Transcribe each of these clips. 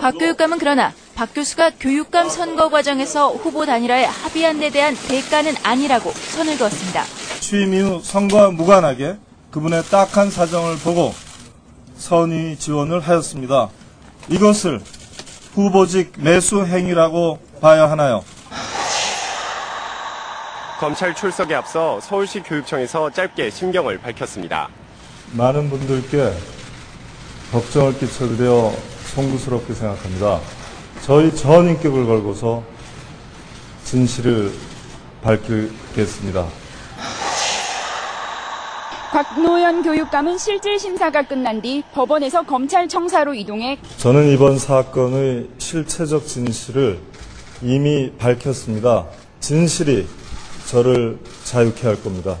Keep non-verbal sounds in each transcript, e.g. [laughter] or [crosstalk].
곽 교육감은 그러나 박 교수가 교육감 선거 과정에서 후보 단일화에 합의한 데 대한 대가는 아니라고 선을 그었습니다. 취임 이후 선거와 무관하게 그분의 딱한 사정을 보고 선의 지원을 하였습니다. 이것을 후보직 매수 행위라고 봐야 하나요? 검찰 출석에 앞서 서울시 교육청에서 짧게 심경을 밝혔습니다. 많은 분들께 걱정을 끼쳐드려 송구스럽게 생각합니다. 저희 전 인격을 걸고서 진실을 밝히겠습니다. 곽노현 교육감은 실질 심사가 끝난 뒤 법원에서 검찰청사로 이동해 저는 이번 사건의 실체적 진실을 이미 밝혔습니다. 진실이 저를 자유케 할 겁니다.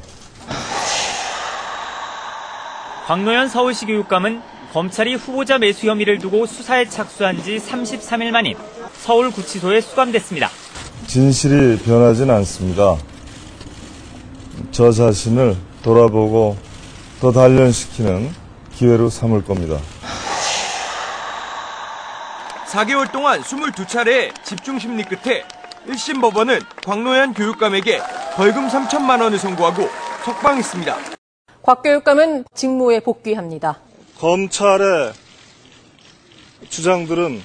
광노현 서울시 교육감은 검찰이 후보자 매수 혐의를 두고 수사에 착수한 지 33일 만인 서울구치소에 수감됐습니다. 진실이 변하진 않습니다. 저 자신을 돌아보고 더 단련시키는 기회로 삼을 겁니다. 4개월 동안 22차례 집중 심리 끝에 1심 법원은 광노현 교육감에게 벌금 3천만 원을 선고하고 석방했습니다. 곽 교육감은 직무에 복귀합니다. 검찰의 주장들은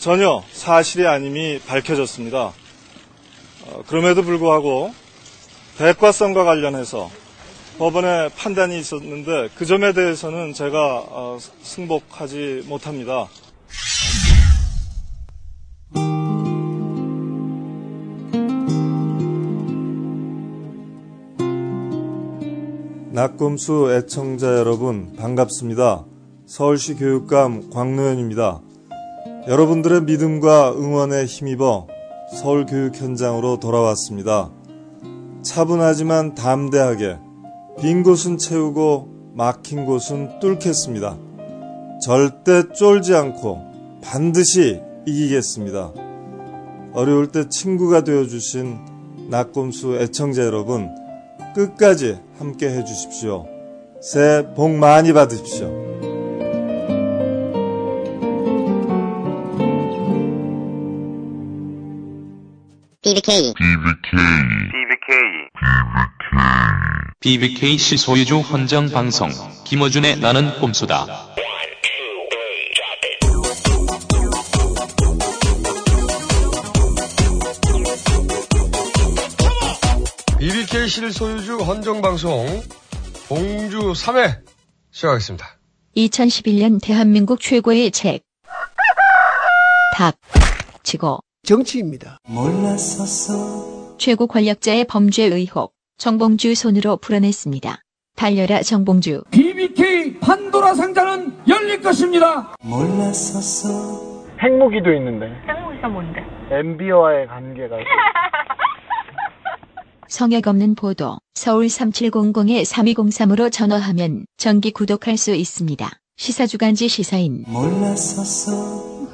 전혀 사실이 아님이 밝혀졌습니다. 어, 그럼에도 불구하고 대과성과 관련해서 법원의 판단이 있었는데 그 점에 대해서는 제가 어, 승복하지 못합니다. 낙곰수 애청자 여러분 반갑습니다. 서울시 교육감 광노현입니다. 여러분들의 믿음과 응원에 힘입어 서울 교육 현장으로 돌아왔습니다. 차분하지만 담대하게 빈 곳은 채우고 막힌 곳은 뚫겠습니다. 절대 쫄지 않고 반드시 이기겠습니다. 어려울 때 친구가 되어주신 낙곰수 애청자 여러분, 끝까지 함께 해주십시오. 새해 복 많이 받으십시오. BBK BBK 시소유주 헌정 방송 김어준의 나는 꼼수다. 실소유주 헌정방송 봉주 3회 시작하겠습니다. 2011년 대한민국 최고의 책. 닥. 치고. 정치입니다. 몰랐었어. 최고 권력자의 범죄 의혹. 정봉주 손으로 풀어냈습니다. 달려라 정봉주. BBK 판도라 상자는 열릴 것입니다. 몰랐었어. 핵무기도 있는데. 핵무기가 뭔데? MB와의 관계가. [laughs] 성역 없는 보도 서울 3700에 3203으로 전화하면 정기 구독할 수 있습니다. 시사주간지 시사인 몰랐었어.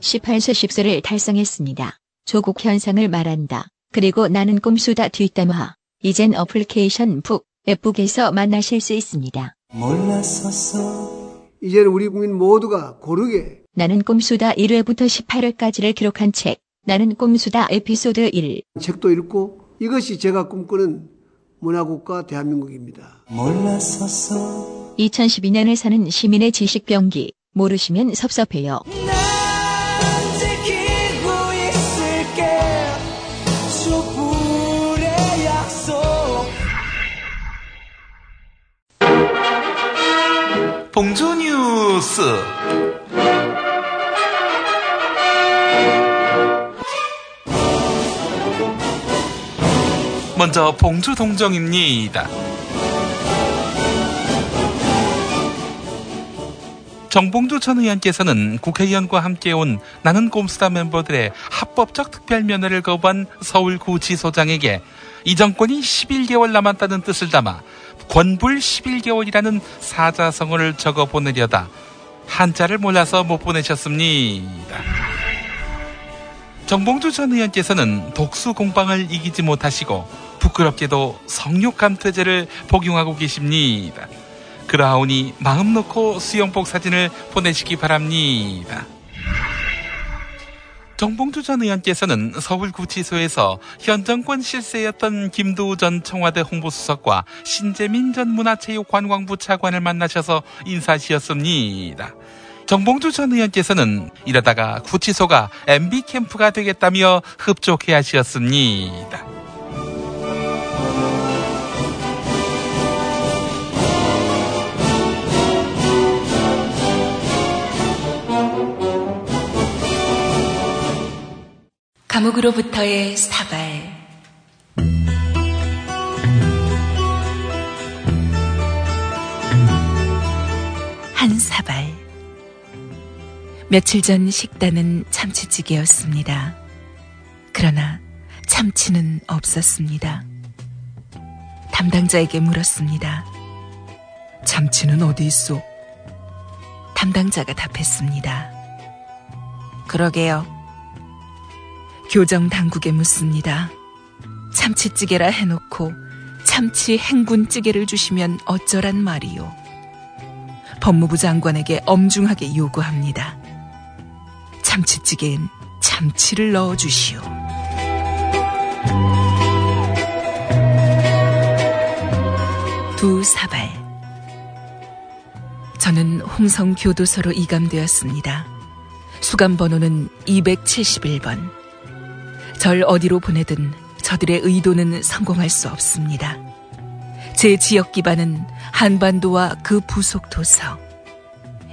18세 10세를 달성했습니다. 조국 현상을 말한다. 그리고 나는 꼼수다 뒷담화. 이젠 어플리케이션 북, 앱북에서 만나실 수 있습니다. 몰랐었어. 이제는 우리 국민 모두가 고르게 나는 꼼수다 1회부터 18회까지를 기록한 책. 나는 꼼수다 에피소드 1. 책도 읽고 이것이 제가 꿈꾸는 문화국가 대한민국입니다. 몰랐었어. 2012년을 사는 시민의 지식 병기. 모르시면 섭섭해요. 봉주 뉴스. 먼저 봉주 동정입니다. 정봉주 전 의원께서는 국회의원과 함께 온 나는 꼼수다 멤버들의 합법적 특별 면허를 거부한 서울구치소장에게 이 정권이 11개월 남았다는 뜻을 담아 권불 11개월이라는 사자성어를 적어 보내려다 한자를 몰라서 못 보내셨습니다. 정봉주 전 의원께서는 독수 공방을 이기지 못하시고 부끄럽게도 성욕 감퇴제를 복용하고 계십니다. 그러하오니 마음 놓고 수영복 사진을 보내시기 바랍니다. 정봉주 전 의원께서는 서울구치소에서 현 정권 실세였던 김도우 전 청와대 홍보수석과 신재민 전 문화체육관광부 차관을 만나셔서 인사하셨습니다. 정봉주 전 의원께서는 이러다가 구치소가 MB 캠프가 되겠다며 흡족해 하셨습니다. 감옥으로부터의 사발 한 사발 며칠 전 식단은 참치찌개였습니다. 그러나 참치는 없었습니다. 담당자에게 물었습니다. 참치는 어디 있어? 담당자가 답했습니다. 그러게요. 교정 당국에 묻습니다. 참치찌개라 해놓고 참치 행군찌개를 주시면 어쩌란 말이요. 법무부 장관에게 엄중하게 요구합니다. 참치찌개엔 참치를 넣어 주시오. 두 사발. 저는 홍성 교도소로 이감되었습니다. 수감 번호는 271번. 절 어디로 보내든 저들의 의도는 성공할 수 없습니다. 제 지역 기반은 한반도와 그 부속 도서.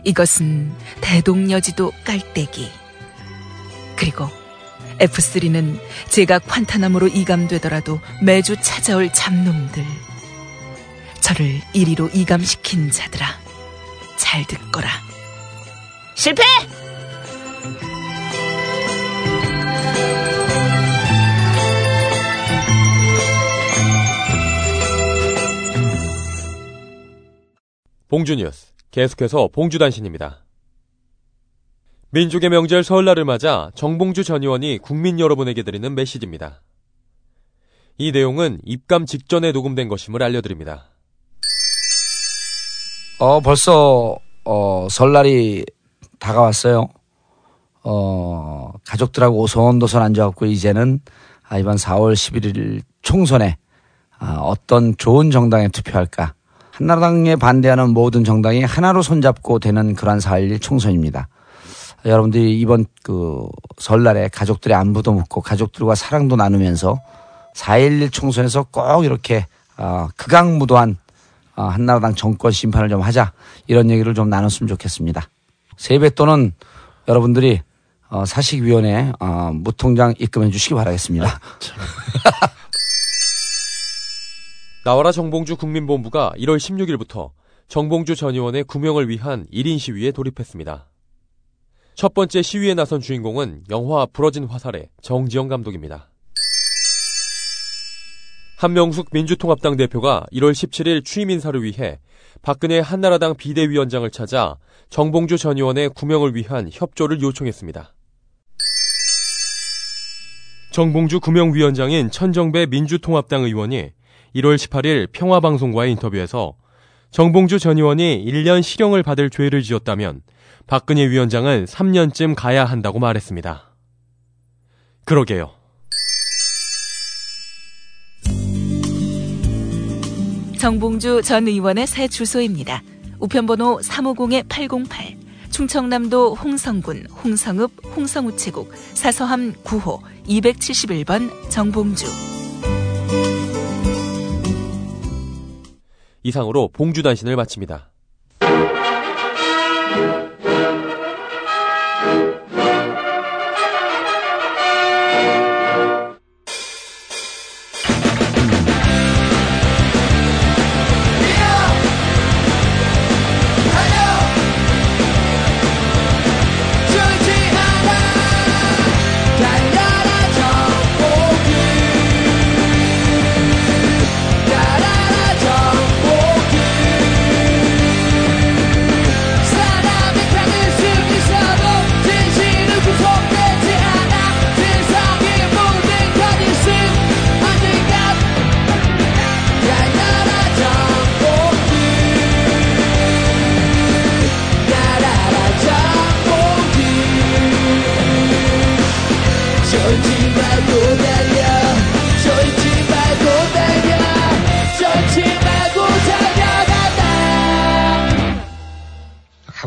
이것은 대동여지도 깔때기. 그리고 F3는 제가 콴타나무로 이감되더라도 매주 찾아올 잡놈들. 저를 이리로 이감시킨 자들아. 잘 듣거라. 실패! 봉주 뉴스 계속해서 봉주 단신입니다. 민족의 명절 설날을 맞아 정봉주 전 의원이 국민 여러분에게 드리는 메시지입니다. 이 내용은 입감 직전에 녹음된 것임을 알려드립니다. 어, 벌써, 어, 설날이 다가왔어요. 어, 가족들하고 오손도손 앉아갖고 이제는 아, 이번 4월 11일 총선에 아, 어떤 좋은 정당에 투표할까. 한나라당에 반대하는 모든 정당이 하나로 손잡고 되는 그러한 4.11 총선입니다. 여러분들이 이번 그 설날에 가족들의 안부도 묻고 가족들과 사랑도 나누면서 4.11 총선에서 꼭 이렇게 어, 극악무도한 어, 한나라당 정권 심판을 좀 하자 이런 얘기를 좀 나눴으면 좋겠습니다. 세뱃돈은 여러분들이 어, 사식위원회 어, 무통장 입금해 주시기 바라겠습니다. 나와라 정봉주 국민본부가 1월 16일부터 정봉주 전 의원의 구명을 위한 1인 시위에 돌입했습니다. 첫 번째 시위에 나선 주인공은 영화 부러진 화살의 정지영 감독입니다. 한명숙 민주통합당 대표가 1월 17일 취임 인사를 위해 박근혜 한나라당 비대위원장을 찾아 정봉주 전 의원의 구명을 위한 협조를 요청했습니다. 정봉주 구명위원장인 천정배 민주통합당 의원이 1월 18일 평화방송과의 인터뷰에서 정봉주 전 의원이 1년 실형을 받을 죄를 지었다면 박근혜 위원장은 3년쯤 가야 한다고 말했습니다. 그러게요. 정봉주 전 의원의 새 주소입니다. 우편번호 350-808 충청남도 홍성군 홍성읍 홍성우체국 사서함 9호 271번 정봉주 이상으로 봉주단신을 마칩니다.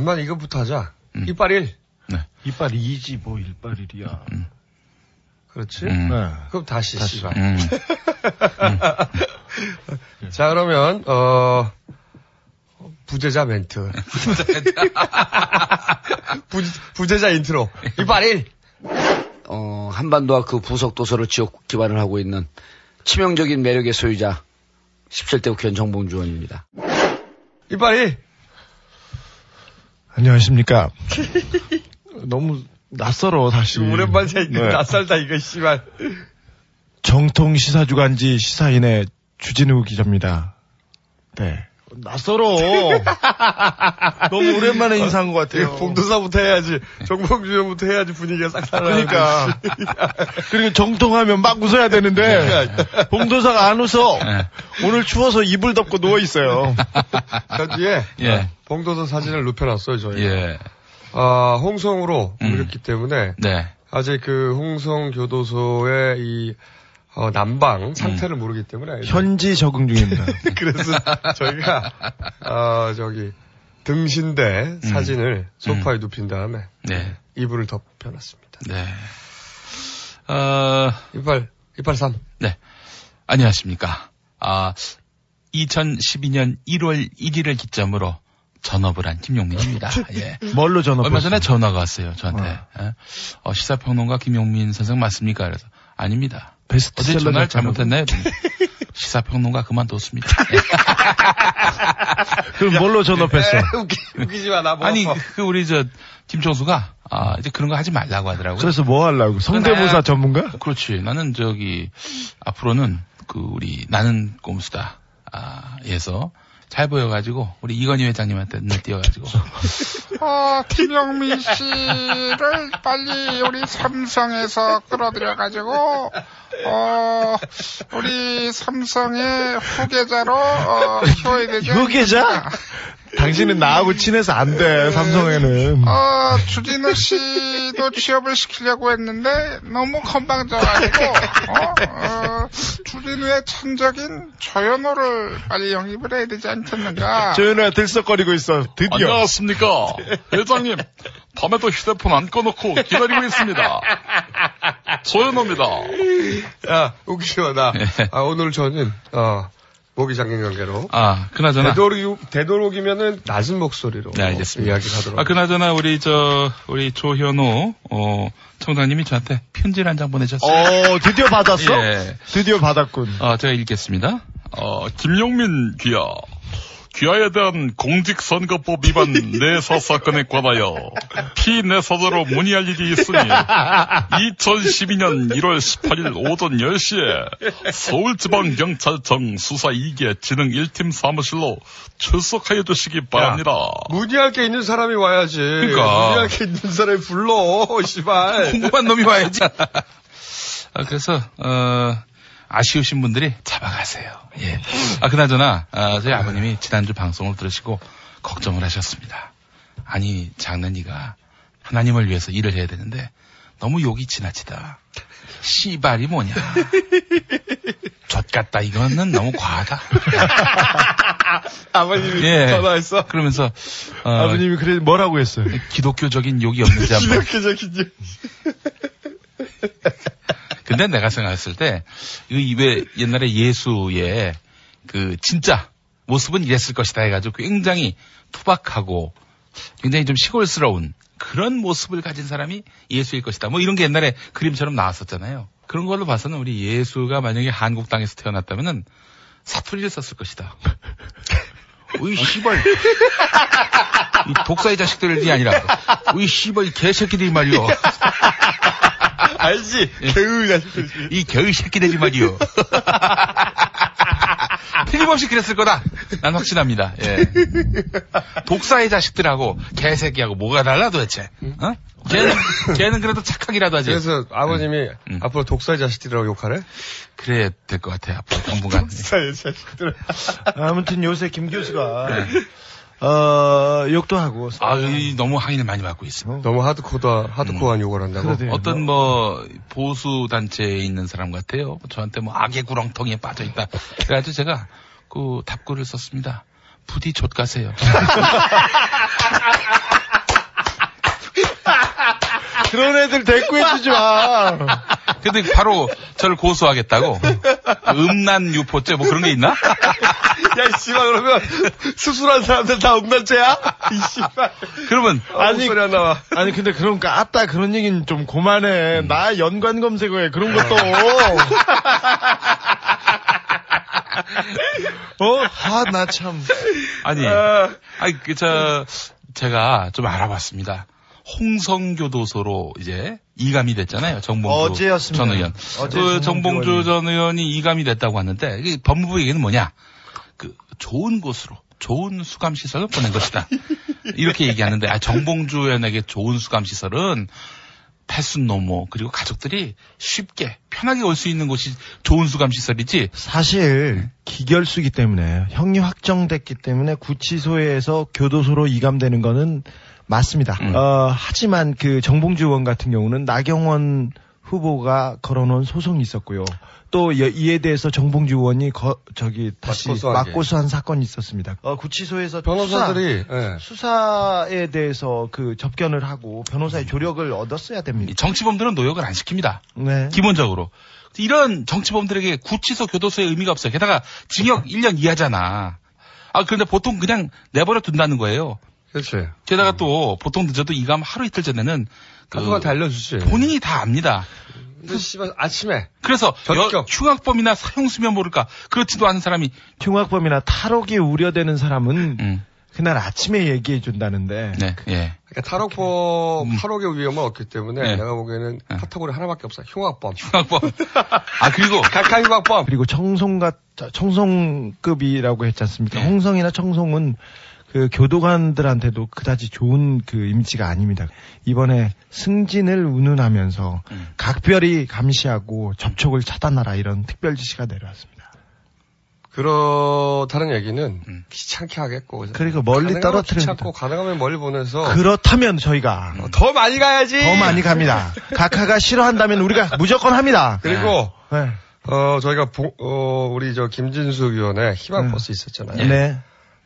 간만 이것부터 하자. 이빨 1. 이빨 2지 뭐 이빨 1이야. 그렇지? 음. 네. 그럼 다시, 다시. 씨발. 음. [laughs] 자, 그러면, 어, 부재자 멘트. [laughs] 부, [laughs] 부재자 인트로. 이빨 1. 어, 한반도와 그 부속 도서를 지역 기반을 하고 있는 치명적인 매력의 소유자 17대 국회의원 정봉주 의원입니다. 이빨 1. 안녕하십니까. [laughs] 너무 낯설어 사실. 오랜만에 네. 낯설다, 이거, 씨발. 정통 시사주간지 시사인의 주진우 기자입니다. 네. 낯설어. [laughs] 너무 오랜만에 인사한 것 같아요. 봉도사부터 해야지. 정봉주부터 해야지 분위기가 싹 살아나지. 그러니까. [laughs] 그리고 정통하면 막 웃어야 되는데 봉도사가 안 웃어. 오늘 추워서 이불 덮고 누워 있어요. 저 [laughs] 뒤에 예. 봉도사 사진을 눕혀놨어요, 저희. 예. 아, 홍성으로 옮겼기 때문에 네. 아직 그 홍성 교도소의 이 어, 난방 상태를 모르기 때문에 현지 적응 중입니다. [laughs] 그래서 저희가 어, 저기 등신대 사진을 소파에 눕힌 다음에 네. 이불을 덮여놨습니다. 네. 어, 이빨, 이빨 3. 네. 안녕하십니까. 아, 2012년 1월 1일을 기점으로 전업을 한 김용민입니다. 예. 뭘로 전업? 얼마 전에 전화가 왔어요, 저한테. 예. 어, 시사평론가 김용민 선생 맞습니까? 그래서 아닙니다. 어제 베스트셀러 전화를 작가라고? 잘못했나요? 시사평론가 그만뒀습니다. [laughs] 그럼 뭘로 전업했어? 웃기 지 마, 나 뭐. 아니, 그 우리 저 김종수가 아, 이제 그런 거 하지 말라고 하더라고요. 그래서 뭐 하려고? 성대모사 나야- 전문가? 그렇지. 나는 저기 앞으로는 그 우리 나는 꼼수다. 아, 에서 잘 보여가지고 우리 이건희 회장님한테 눈에 띄어가지고 어, 김영민 씨를 빨리 우리 삼성에서 끌어들여가지고, 어, 우리 삼성의 후계자로, 어, 키워야 되지. [laughs] 후계자? 당신은 나하고 친해서 안 돼, 삼성에는. 어, 주진우 씨도 취업을 시키려고 했는데, 너무 건방져가지고, 어, 어, 주진우의 천적인 조현호를 빨리 영입을 해야 되지 않겠는가. 조현우야 들썩거리고 있어. 드디어. 안녕하십니까. 회장님, 밤에도 휴대폰 안 꺼놓고 기다리고 있습니다. 소연호입니다. 야, 웃기지 마, 나. 아, 오늘 저는, 어, 모기 장경 관계로. 아, 그나저나. 되도록, 되도록이면은 낮은 목소리로. 네, 알겠습니다. 이야기를 하도록. 아, 그나저나 우리 저 우리 조현호 어 청장님이 저한테 편지를 한 장 보내셨어요. 어, 드디어 받았어? [laughs] 예. 드디어 받았군. 어, 제가 읽겠습니다. 어, 김용민 귀하. 귀하에 대한 공직선거법 위반 내사 사건에 관하여 피내사자로 문의할 일이 있으니 2012년 1월 18일 오전 10시에 서울지방경찰청 수사 2개 진흥 1팀 사무실로 출석하여 주시기 바랍니다. 문의할 게 있는 사람이 와야지. 그러니까. 문의할 게 있는 사람이 불러, [laughs] 씨발. 궁금한 놈이 와야지. [laughs] 아, 그래서 어, 아쉬우신 분들이 잡아가세요. 예. 아 그나저나 아, 저희 아버님이 지난주 방송을 들으시고 걱정을 하셨습니다. 아니 장난이가 하나님을 위해서 일을 해야 되는데 너무 욕이 지나치다. 씨발이 뭐냐. [laughs] 젖같다 이거는 너무 과하다. [laughs] 아버님이 예. 전화했어? 그러면서 어, 아버님이 그래 뭐라고 했어요? 기독교적인 욕이 없는지 한번 기독교적인 [laughs] 근데 내가 생각했을 때, 이왜 옛날에 예수의 그 진짜 모습은 이랬을 것이다 해가지고 굉장히 투박하고 굉장히 좀 시골스러운 그런 모습을 가진 사람이 예수일 것이다. 뭐 이런 게 옛날에 그림처럼 나왔었잖아요. 그런 걸로 봐서는 우리 예수가 만약에 한국 땅에서 태어났다면은 사투리를 썼을 것이다. [laughs] 우이 씨발 이 독사의 자식들이 아니라 우이 씨발 이 개새끼들이 말이요. [laughs] 알지? 개의 자식들. 이 개의 새끼들이 말이요. 틀림없이 그랬을 거다. 난 확신합니다. 예. 독사의 자식들하고 개새끼하고 뭐가 달라 도대체? 어? 걔는, 걔는 그래도 착하기라도 하지. 그래서 아버님이 앞으로 독사의 자식들이라고 욕하래? 그래야 될 것 같아요. 앞으로 당분간. 독사의 자식들. [laughs] 아무튼 요새 김 교수가 어, 욕도 하고 아, 이 너무 항의를 많이 받고 있습니다. 너무 하드코다, 하드코어한 욕을 한다고? 어떤 뭐 보수 단체에 있는 사람 같아요. 저한테 뭐 악의 구렁텅이에 빠져 있다. 그래가지고 제가 그 답글을 썼습니다. 부디 좆가세요. [laughs] 그런 애들 대꾸해주지 마. 근데 바로 저를 고소하겠다고? 음란 유포죄 뭐 그런 게 있나? 야, 씨발, 그러면 수술한 사람들 다 음란죄야? 이 씨발. 그러면 아니, 소리 안 나와. 아니, 근데 그러니까, 아따, 그런 얘기는 좀 그만해. 나 연관 검색어에 그런 것도. [laughs] 어? 아, 나 참. 아니, 아니, 그, 저, 제가 좀 알아봤습니다. 홍성교도소로 이제 이감이 됐잖아요. 정봉주 어제였습니다. 전 의원. 어제 그 정봉주. 전 의원이 이감이 됐다고 하는데 이게 법무부 얘기는 뭐냐? 그 좋은 곳으로 좋은 수감 시설을 보낸 것이다. 이렇게 얘기하는데 아, 정봉주 의원에게 좋은 수감 시설은 패순 노모 그리고 가족들이 쉽게 편하게 올 수 있는 곳이 좋은 수감 시설이지. 사실 기결수기 때문에 형이 확정됐기 때문에 구치소에서 교도소로 이감되는 거는 맞습니다. 어, 하지만 그 정봉주 의원 같은 경우는 나경원 후보가 걸어놓은 소송이 있었고요. 또 이- 이에 대해서 정봉주 의원이 거- 저기 다시. 맞고소한 사건이 있었습니다. 어, 구치소에서 변호사들이, 수사, 수사에 대해서 그 접견을 하고 변호사의 조력을 얻었어야 됩니다. 정치범들은 노역을 안 시킵니다. 네. 기본적으로. 이런 정치범들에게 구치소 교도소의 의미가 없어요. 게다가 징역 1년 이하잖아. 아, 그런데 보통 그냥 내버려 둔다는 거예요. 그렇지. 게다가 또 보통 늦어도 이감 하루 이틀 전에는 그 가족한테 알려주지. 본인이 다 압니다. 근데 씨발 아침에 그래서. 여- 흉악범이나 사형수면 모를까 그렇지도 않은 사람이 흉악범이나 탈옥이 우려되는 사람은 그날 아침에 얘기해 준다는데. 네, 예. 그러니까 탈옥범, 탈옥의 위험은 없기 때문에 네. 내가 보기에는 카테고리 하나밖에 없어. 흉악범. 흉악범. [laughs] 아 그리고 각하 흉악범. 그리고 청송과 청송급이라고 했지 않습니까? 홍성이나 청송은 그 교도관들한테도 그다지 좋은 그 이미지가 아닙니다. 이번에 승진을 운운하면서 각별히 감시하고 접촉을 차단하라 이런 특별 지시가 내려왔습니다. 그렇다는 얘기는 귀찮게 하겠고. 그리고 멀리 귀찮고 가능하면 멀리 보내서 그렇다면 저희가 더 많이 가야지. 더 많이 갑니다. 각하가 싫어한다면 우리가 무조건 합니다. 그리고 네. 어 저희가 봉- 어 우리 저 김진숙 의원의 희망 네. 버스 있었잖아요. 네.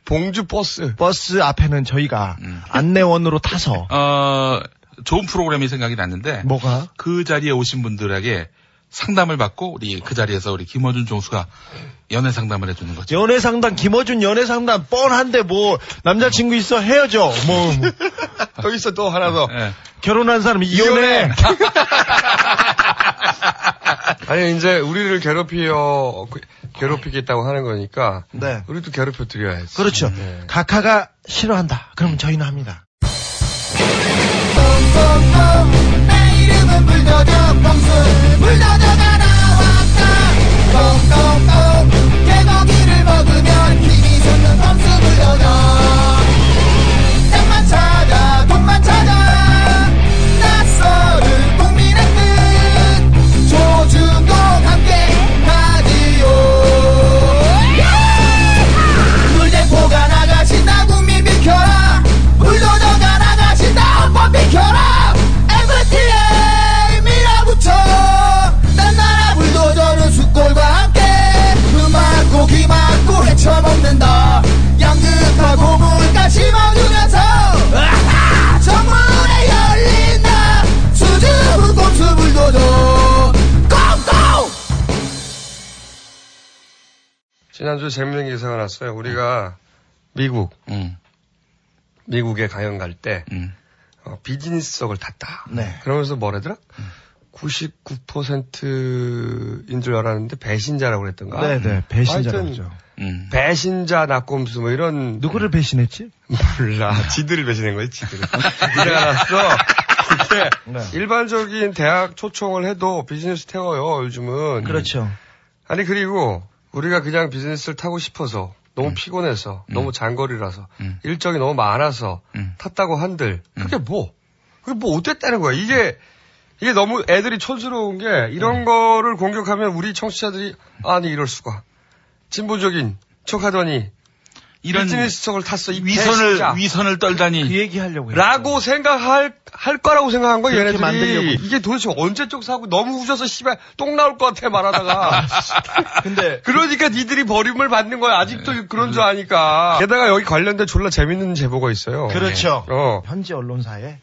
봉주 버스. 버스 앞에는 저희가 안내원으로 타서 어 좋은 프로그램이 생각이 났는데 뭐가 그 자리에 오신 분들에게 상담을 받고 우리 그 자리에서 우리 김어준 총수가 연애 상담을 해주는 거죠. 연애 상담 김어준 연애 상담 뻔한데 뭐 남자친구 있어 헤어져 뭐 [laughs] 또 있어 또 하나 더. 예. 결혼한 사람이 이혼해 [laughs] 아니 이제 우리를 괴롭히어 괴롭히겠다고 하는 거니까 네. 우리도 괴롭혀 드려야지. 그렇죠 네. 각하가 싫어한다 그럼 저희는 합니다 지난주 재밌는 기사가 났어요. 우리가 미국 음. 미국에 강연 갈 때 음. 어, 비즈니스석을 탔다. 네. 그러면서 뭐라더라? 99%인 줄 알았는데 배신자라고 그랬던가? 네네 배신자라고 하여튼 그러죠 음. 배신자 낙곰수 뭐 이런 누구를 배신했지? 몰라. 지들을 배신한 거지, 지들을. [laughs] 기대가 났어. 그게 네. 일반적인 대학 초청을 해도 비즈니스 태워요, 요즘은. 그렇죠 아니, 그리고 우리가 그냥 비즈니스를 타고 싶어서 너무 피곤해서 너무 장거리라서 음. 일정이 너무 많아서 음. 탔다고 한들 그게 뭐? 그게 뭐 어땠다는 거야? 이게 이게 너무 애들이 촌스러운 게 이런 음. 거를 공격하면 우리 청취자들이 아니 이럴 수가 진보적인 척하더니 이런 비즈니스석을 탔어 이 위선을 배신자. 위선을 떨다니. 그 얘기 하려고 라고 생각할 할 거라고 생각한 거야 그렇게 얘네들이. 만들려고. 이게 도대체 언제적 사고 너무 후져서 씨발 똥 나올 것 같아 말하다가. [laughs] 근데 그러니까 니들이 버림을 받는 거야. 아직도 그런 줄 아니까. 게다가 여기 관련된 졸라 재밌는 제보가 있어요. 그렇죠. 어. 현지 언론사에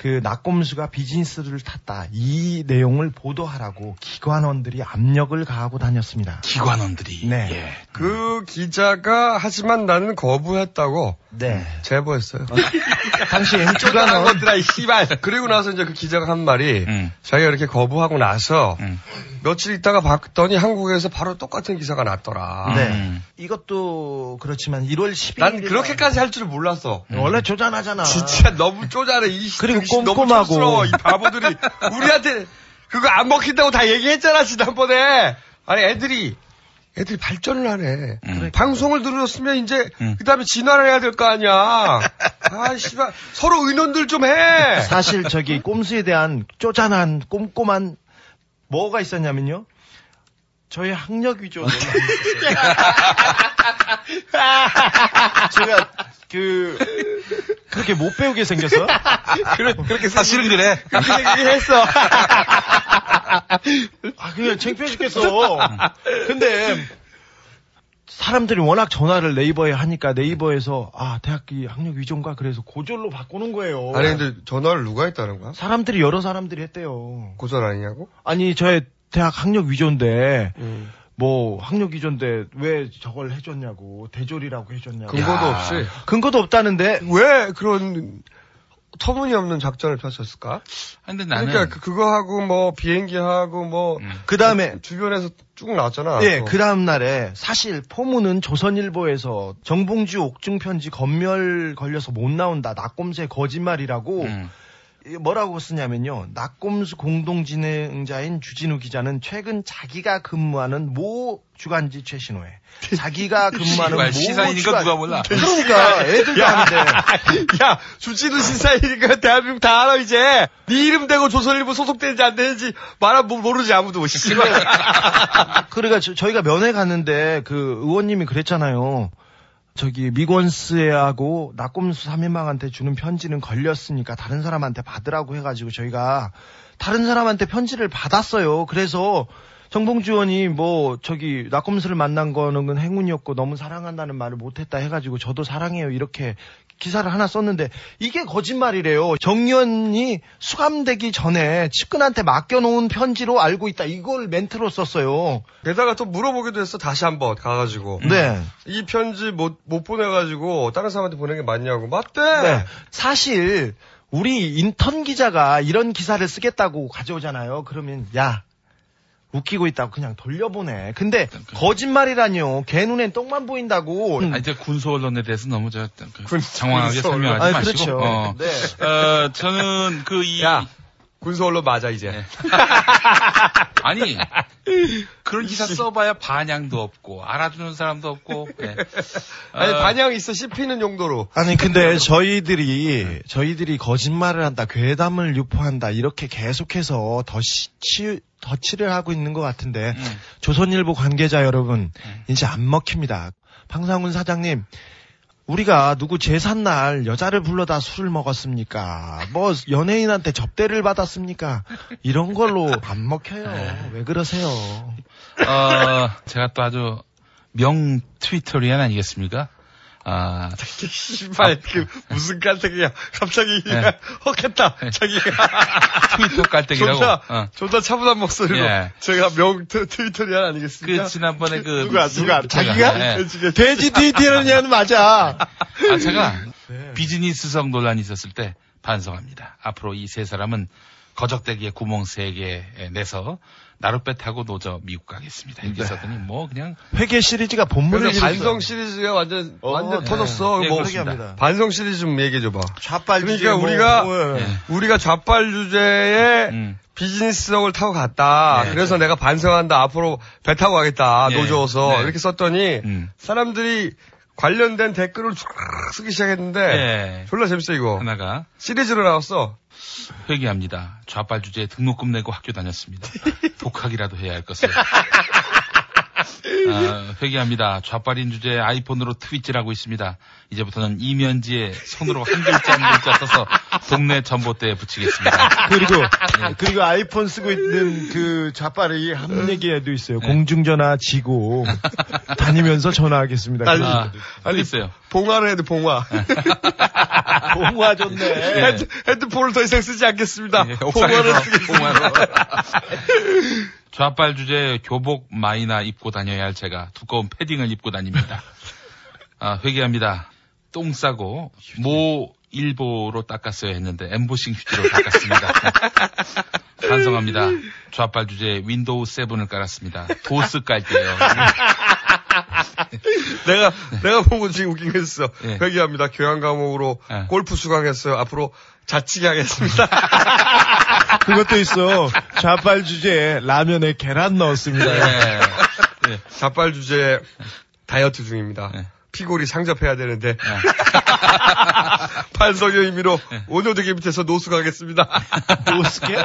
그 낙곰수가 비즈니스를 탔다. 이 내용을 보도하라고 기관원들이 압력을 가하고 다녔습니다. 기관원들이. 네. 그 기자가 하지만 나는 거부했다고 네. 제보했어요. 당시 기관원 기관원 것들아 이 씨발. 그리고 나서 이제 그 기자가 한 말이 음. 자기가 이렇게 거부하고 나서 며칠 있다가 봤더니 한국에서 바로 똑같은 기사가 났더라. 네. 음. 이것도 그렇지만 1월 10일 난 그렇게까지 할 줄 몰랐어. 원래 조잔하잖아. 진짜 너무 쪼잔해. 이 그리고 너무 꼼꼼하고. 촌스러워, 이 바보들이 우리한테 그거 안 먹힌다고 다 얘기했잖아 지난번에. 아니 애들이 애들이 발전을 하네. 음. 방송을 들었으면 이제 그다음에 진화를 해야 될 거 아니야. 아 씨발 서로 의논들 좀 해. 사실 저기 꼼수에 대한 쪼잔한 꼼꼼한 뭐가 있었냐면요. 저희 학력 위조 있었어요. [laughs] 제가 그 그렇게 못 배우게 생겼어? 그래, 그렇게 사실은 그래. 그렇게 얘기했어. [laughs] 아 그냥 창피해 죽겠어. 근데 사람들이 워낙 전화를 네이버에 하니까 네이버에서 아 대학교 학력 위조인가 그래서 고졸로 바꾸는 거예요. 아니 근데 전화를 누가 했다는 거야? 사람들이 여러 사람들이 했대요. 고전 아니냐고? 아니 저의 대학 학력 위조인데 음. 뭐 학력 위조인데 왜 저걸 해줬냐고 대졸이라고 해줬냐고 근거도 야. 없이. 근거도 없다는데 왜 그런 터무니없는 작전을 펼쳤을까? 근데 나는 그러니까 그, 그거 하고 뭐 비행기 하고 뭐그 다음에 주변에서 쭉 나왔잖아. 예, 또. 그 다음 날에 사실 포문은 조선일보에서 정봉주 옥중 편지 검열 걸려서 못 나온다. 낙곰새 거짓말이라고 음. 이 뭐라고 쓰냐면요. 낙곰수 공동진행자인 주진우 기자는 최근 자기가 근무하는 모 주간지 최신호에 자기가 근무하는 모 씨발, 시사인이니까 주간- 누가 몰라. 그러니까 애들도 아는데 야, 주진우 신사이니까 대한민국 다 알아, 이제. 네 이름 대고 조선일보 소속되는지 안 되는지 말아 모- 모르지, 아무도. 씨발. 그러니까 저, 희가 면회 갔는데 그 의원님이 그랬잖아요. 저기 미권스하고 낙곰수 3인방한테 주는 편지는 걸렸으니까 다른 사람한테 받으라고 해가지고 저희가 다른 사람한테 편지를 받았어요. 그래서 정봉주 의원이 뭐 저기 낙곰수를 만난 거는 행운이었고 너무 사랑한다는 말을 못했다 해가지고 저도 사랑해요 이렇게 기사를 하나 썼는데 이게 거짓말이래요. 정 의원이 수감되기 전에 측근한테 맡겨놓은 편지로 알고 있다. 이걸 멘트로 썼어요. 게다가 또 물어보기도 했어, 다시 한번 가가지고. 네. 이 편지 못, 못 보내가지고 다른 사람한테 보낸 게 맞냐고. 맞대! 네. 사실 우리 인턴 기자가 이런 기사를 쓰겠다고 가져오잖아요. 그러면 야 웃기고 있다고 그냥 돌려보내. 근데 거짓말이라뇨. 개 눈엔 똥만 보인다고. 아, 이제 군소 언론에 대해서 너무 저, 그, 장황하게. 설명하지 아니, 마시고. 그렇죠. 어, 네. 어, 저는 그 이, 야, 군소 언론 맞아, 이제. [laughs] 아니, 그런 기사 써봐야 반향도 없고, 알아주는 사람도 없고, 예. 아니, 어, 반향 있어, 씹히는 용도로. 아니 근데 저희들이 저희들이 거짓말을 한다, 괴담을 유포한다 이렇게 계속해서 더 치, 덧칠을 하고 있는 것 같은데 음. 조선일보 관계자 여러분 이제 안 먹힙니다. 방상훈 사장님. 우리가 누구 제삿날 여자를 불러다 술을 먹었습니까? 뭐 연예인한테 접대를 받았습니까? 이런 걸로 안 먹혀요. 왜 그러세요? 어, 제가 또 아주 명 트위터리안 아니겠습니까? 아, 씨발, 그, 무슨 깔때기야. 갑자기, 네. 헉했다, 자기가. 트위터 깔때기라고. 존나, 어. 존나 차분한 목소리로. 예. 제가 명 트, 트위터리안 아니겠습니까? 그 지난번에 그 누가, 누가, 자기가? 예. 돼지 트위터는 맞아. 아, 제가 네. 비즈니스성 논란이 있었을 때 반성합니다. 앞으로 이 세 사람은 거적대기에 구멍 세개 내서 나룻배 타고 노저 미국 가겠습니다. 이렇게 네. 썼더니 뭐 그냥 회계 시리즈가 본문을. 반성 시리즈가 완전, 완전 네. 터졌어. 예, 뭐, 그렇습니다. 반성 시리즈 좀 얘기해 줘 봐. 좌빨 그러니까 주제 뭐, 우리가, 뭐, 예. 우리가 좌빨 주제에 음. 비즈니스성을 타고 갔다. 네. 그래서 내가 반성한다. 앞으로 배 타고 가겠다. 예. 노조어서. 네. 이렇게 썼더니 음. 사람들이 관련된 댓글을 쫙 쓰기 시작했는데 예. 졸라 재밌어 이거. 하나가 시리즈로 나왔어. 회개합니다. 좌빨 주제에 등록금 내고 학교 다녔습니다. [laughs] 독학이라도 해야 할 것을. 아, 회개합니다. 좌빨인 주제에 아이폰으로 트윗질하고 있습니다. 이제부터는 이면지에 손으로 한 글자 한 글자 써서 동네 전봇대에 붙이겠습니다. 그리고 예. 그리고 아이폰 쓰고 있는 그 좌빨이 한 얘기에도 있어요. 공중전화 지고 다니면서 전화하겠습니다. 아니, 아. 아니 있어요. 봉화를 해도 봉화. [laughs] 봉화 좋네. 헤드, 헤드폰을 더 이상 쓰지 않겠습니다. 예, 봉화를 쓰겠습니다. 봉화로. 좌빨 주제 교복 마이나 입고 다녀야 할 제가 두꺼운 패딩을 입고 다닙니다. [laughs] 아, 회개합니다. 똥 싸고 모 일보로 닦았어야 했는데 엠보싱 휴지로 닦았습니다. [laughs] 반성합니다. 좌빨 주제 윈도우 7을 깔았습니다. 도스 깔게요. [laughs] 내가, 내가 보고 지금 웃긴 게 있어. 예. 회개합니다. 교양 과목으로 골프 수강했어요. 앞으로 자치기 하겠습니다. 그것도 있어. 좌빨 주제에 라면에 계란 넣었습니다. 네. 자빨 주제 다이어트 중입니다. 피골이 상접해야 되는데. [laughs] 반성의 의미로 오녀대기 밑에서 노숙하겠습니다. [laughs] 노숙해?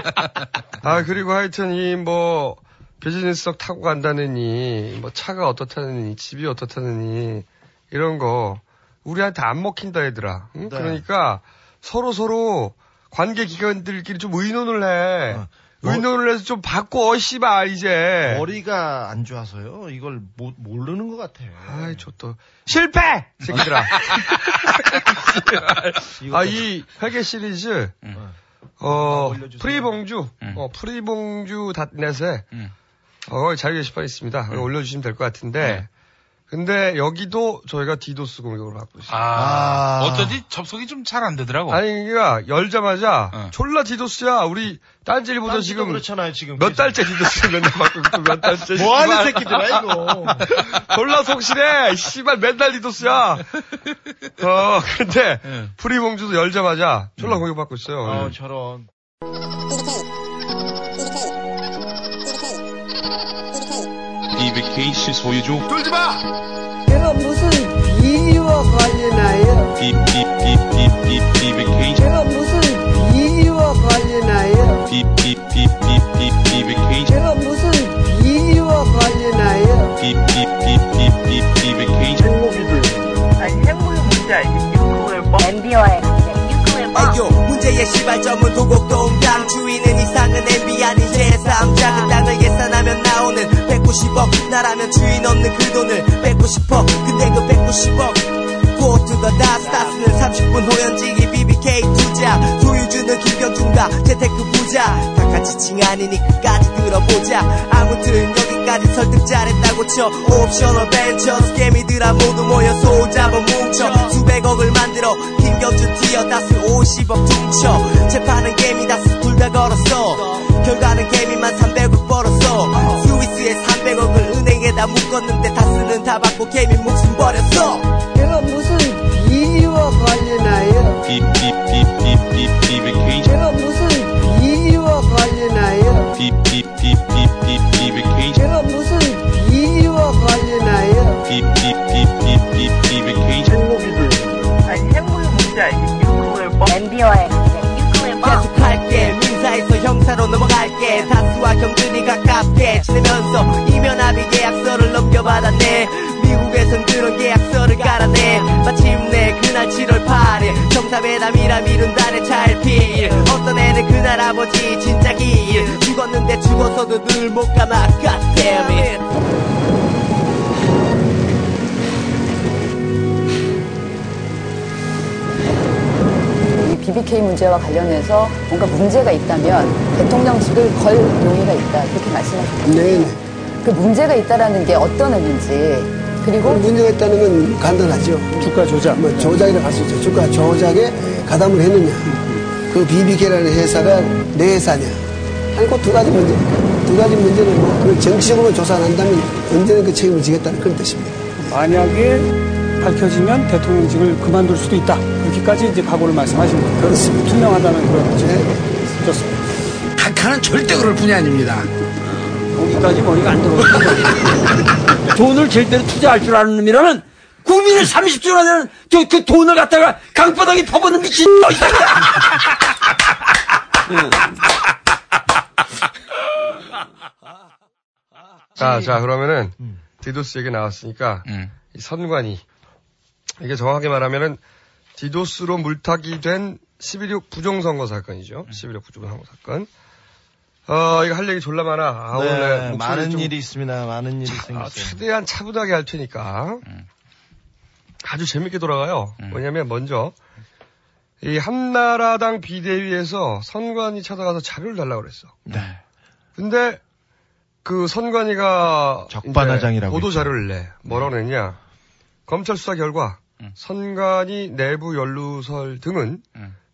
아, 그리고 하여튼 이 뭐, 비즈니스석 타고 간다느니, 뭐 차가 어떻다느니, 집이 어떻다느니, 이런 거, 우리한테 안 먹힌다 얘들아. 응? 네. 그러니까 서로 서로 관계 기관들끼리 좀 의논을 해. 뭐- 의논을 해서 좀 바꿔, 씨발, 이제. 머리가 안 좋아서요. 이걸 모, 모르는 것 같아. 아이, 좋다. 실패! 새끼들아. [laughs] 아, 이 회계 시리즈, 어, 프리봉주, 어, 프리봉주 닷넷에, 어, 자유 게시판 있습니다. 올려주시면 될 것 같은데, 근데 여기도 저희가 디도스 공격을 하고 있어요. 아, 어쩐지 접속이 좀 잘 안 되더라고. 아니, 그러니까 열자마자 졸라 디도스야. 우리 딴지일보도 딴지도 지금 그렇잖아요, 지금. 몇 달째 디도스 맨날 받고 있고 몇 달째. 뭐 하는. 새끼들아, 이거. [laughs] 졸라 성실해. 씨발 맨날 디도스야. 어, 근데 프리봉주도 열자마자 졸라 공격받고 있어요. 어, 저런. BBK 시소유주 돌지 마! 제가 무슨 비리와 관련하여 BBK 제가 무슨 비리와 관련하여 BBK 제가 무슨 비리와 관련하여 BBK 아니 핵무기 뭔지 알지? 뉴클리어 bomb. MBO의 뉴클리어 아요 문제의 시발점은 도곡동 강 주인은 이상은 MB 아닌 제3자 그 땅을 190억 나라면 주인 없는 그 돈을 뺏고 싶어. 근데 그 190억 Go to the dot 스타스는 30분 호연지기 BBK 투자. 소유주는 김경준과 재테크 부자. 다 같이 칭 아니니 끝까지 들어보자. 아무튼 여기까지 설득 잘했다고 쳐. 옵셔널 벤처스 개미들아 모두 모여 소잡아 뭉쳐. 수백억을 만들어 김경준 튀어 다스 50억 퉁쳐. 재판은 개미 다스 둘 다 걸었어. 결과는 개미만 300억 벌었어 스위스에 300억을 은행에다 묶었는데 다스는 다 받고 개미 목숨 버렸어 제가 무슨 비리와 관련하여 BBK 제가 무슨 비리와 관련하여 BBK 제가 무슨 비리와 관련하여 아니 핵무기 뭔지 알지? 뉴클리어 bomb. MBO의 뉴클리어 bomb. 계속할게 형사로 넘어갈게. 다스와 경준이 가깝게 지내면서 이면합의 계약서를 넘겨받았네. 미국에선 그런 계약서를 깔아내 마침내 그날 7월 8일 정사회담이라 미룬 달의 찰필. 어떤 애는 그날 아버지 진짜 길 죽었는데 죽어서도 늘 못 감아 damn BBK 문제와 관련해서 뭔가 문제가 있다면 대통령직을 걸 용의가 있다 그렇게 말씀하셨거든요. 네네. 그 문제가 있다라는 게 어떤 의미인지 그리고 문제가 있다는 건 간단하죠. 주가 조작. 뭐 조작이라고 할 수 있죠. 주가 조작에 가담을 했느냐. 그 BBK라는 회사가 내 회사냐. 아니, 그두 가지 문제. 두 가지 문제는 뭐, 그 정치적으로 조사 안 한다면 언제는 그 책임을 지겠다는 그런 뜻입니다. 만약에 밝혀지면 대통령직을 그만둘 수도 있다. 그렇게까지 이제 각오를 말씀하신 거예요. 그렇습니다. 투명하다는 그런 거죠. 좋습니다. 각하는 절대 그럴 뿐이 아닙니다. 거기까지 머리가 안 들어오고 [laughs] 돈을 제대로 투자할 줄 아는 놈이라면 국민의 30조나 되는 저, 그 돈을 갖다가 강바닥에 퍼붓는 미친 놈 있다. [laughs] 자, 자, 그러면은, 디도스 얘기 나왔으니까, 이 선관위. 이게 정확하게 말하면은, 디도스로 물타기 된 11.6 부정선거 사건이죠. 11.6 부정선거 사건. 어, 이거 할 얘기 졸라 많아. 아, 네, 오늘 많은 좀 일이 있습니다. 많은 일이 아, 생겼어요. 최대한 차분하게 할 테니까. 아주 재밌게 돌아가요. 왜냐면 먼저, 이 한나라당 비대위에서 선관위 찾아가서 자료를 달라고 그랬어. 네. 근데 그 선관위가 적반하장이라고 보도. 자료를 내. 뭐라고 냈냐? 검찰 수사 결과 선관위 내부 연루설 등은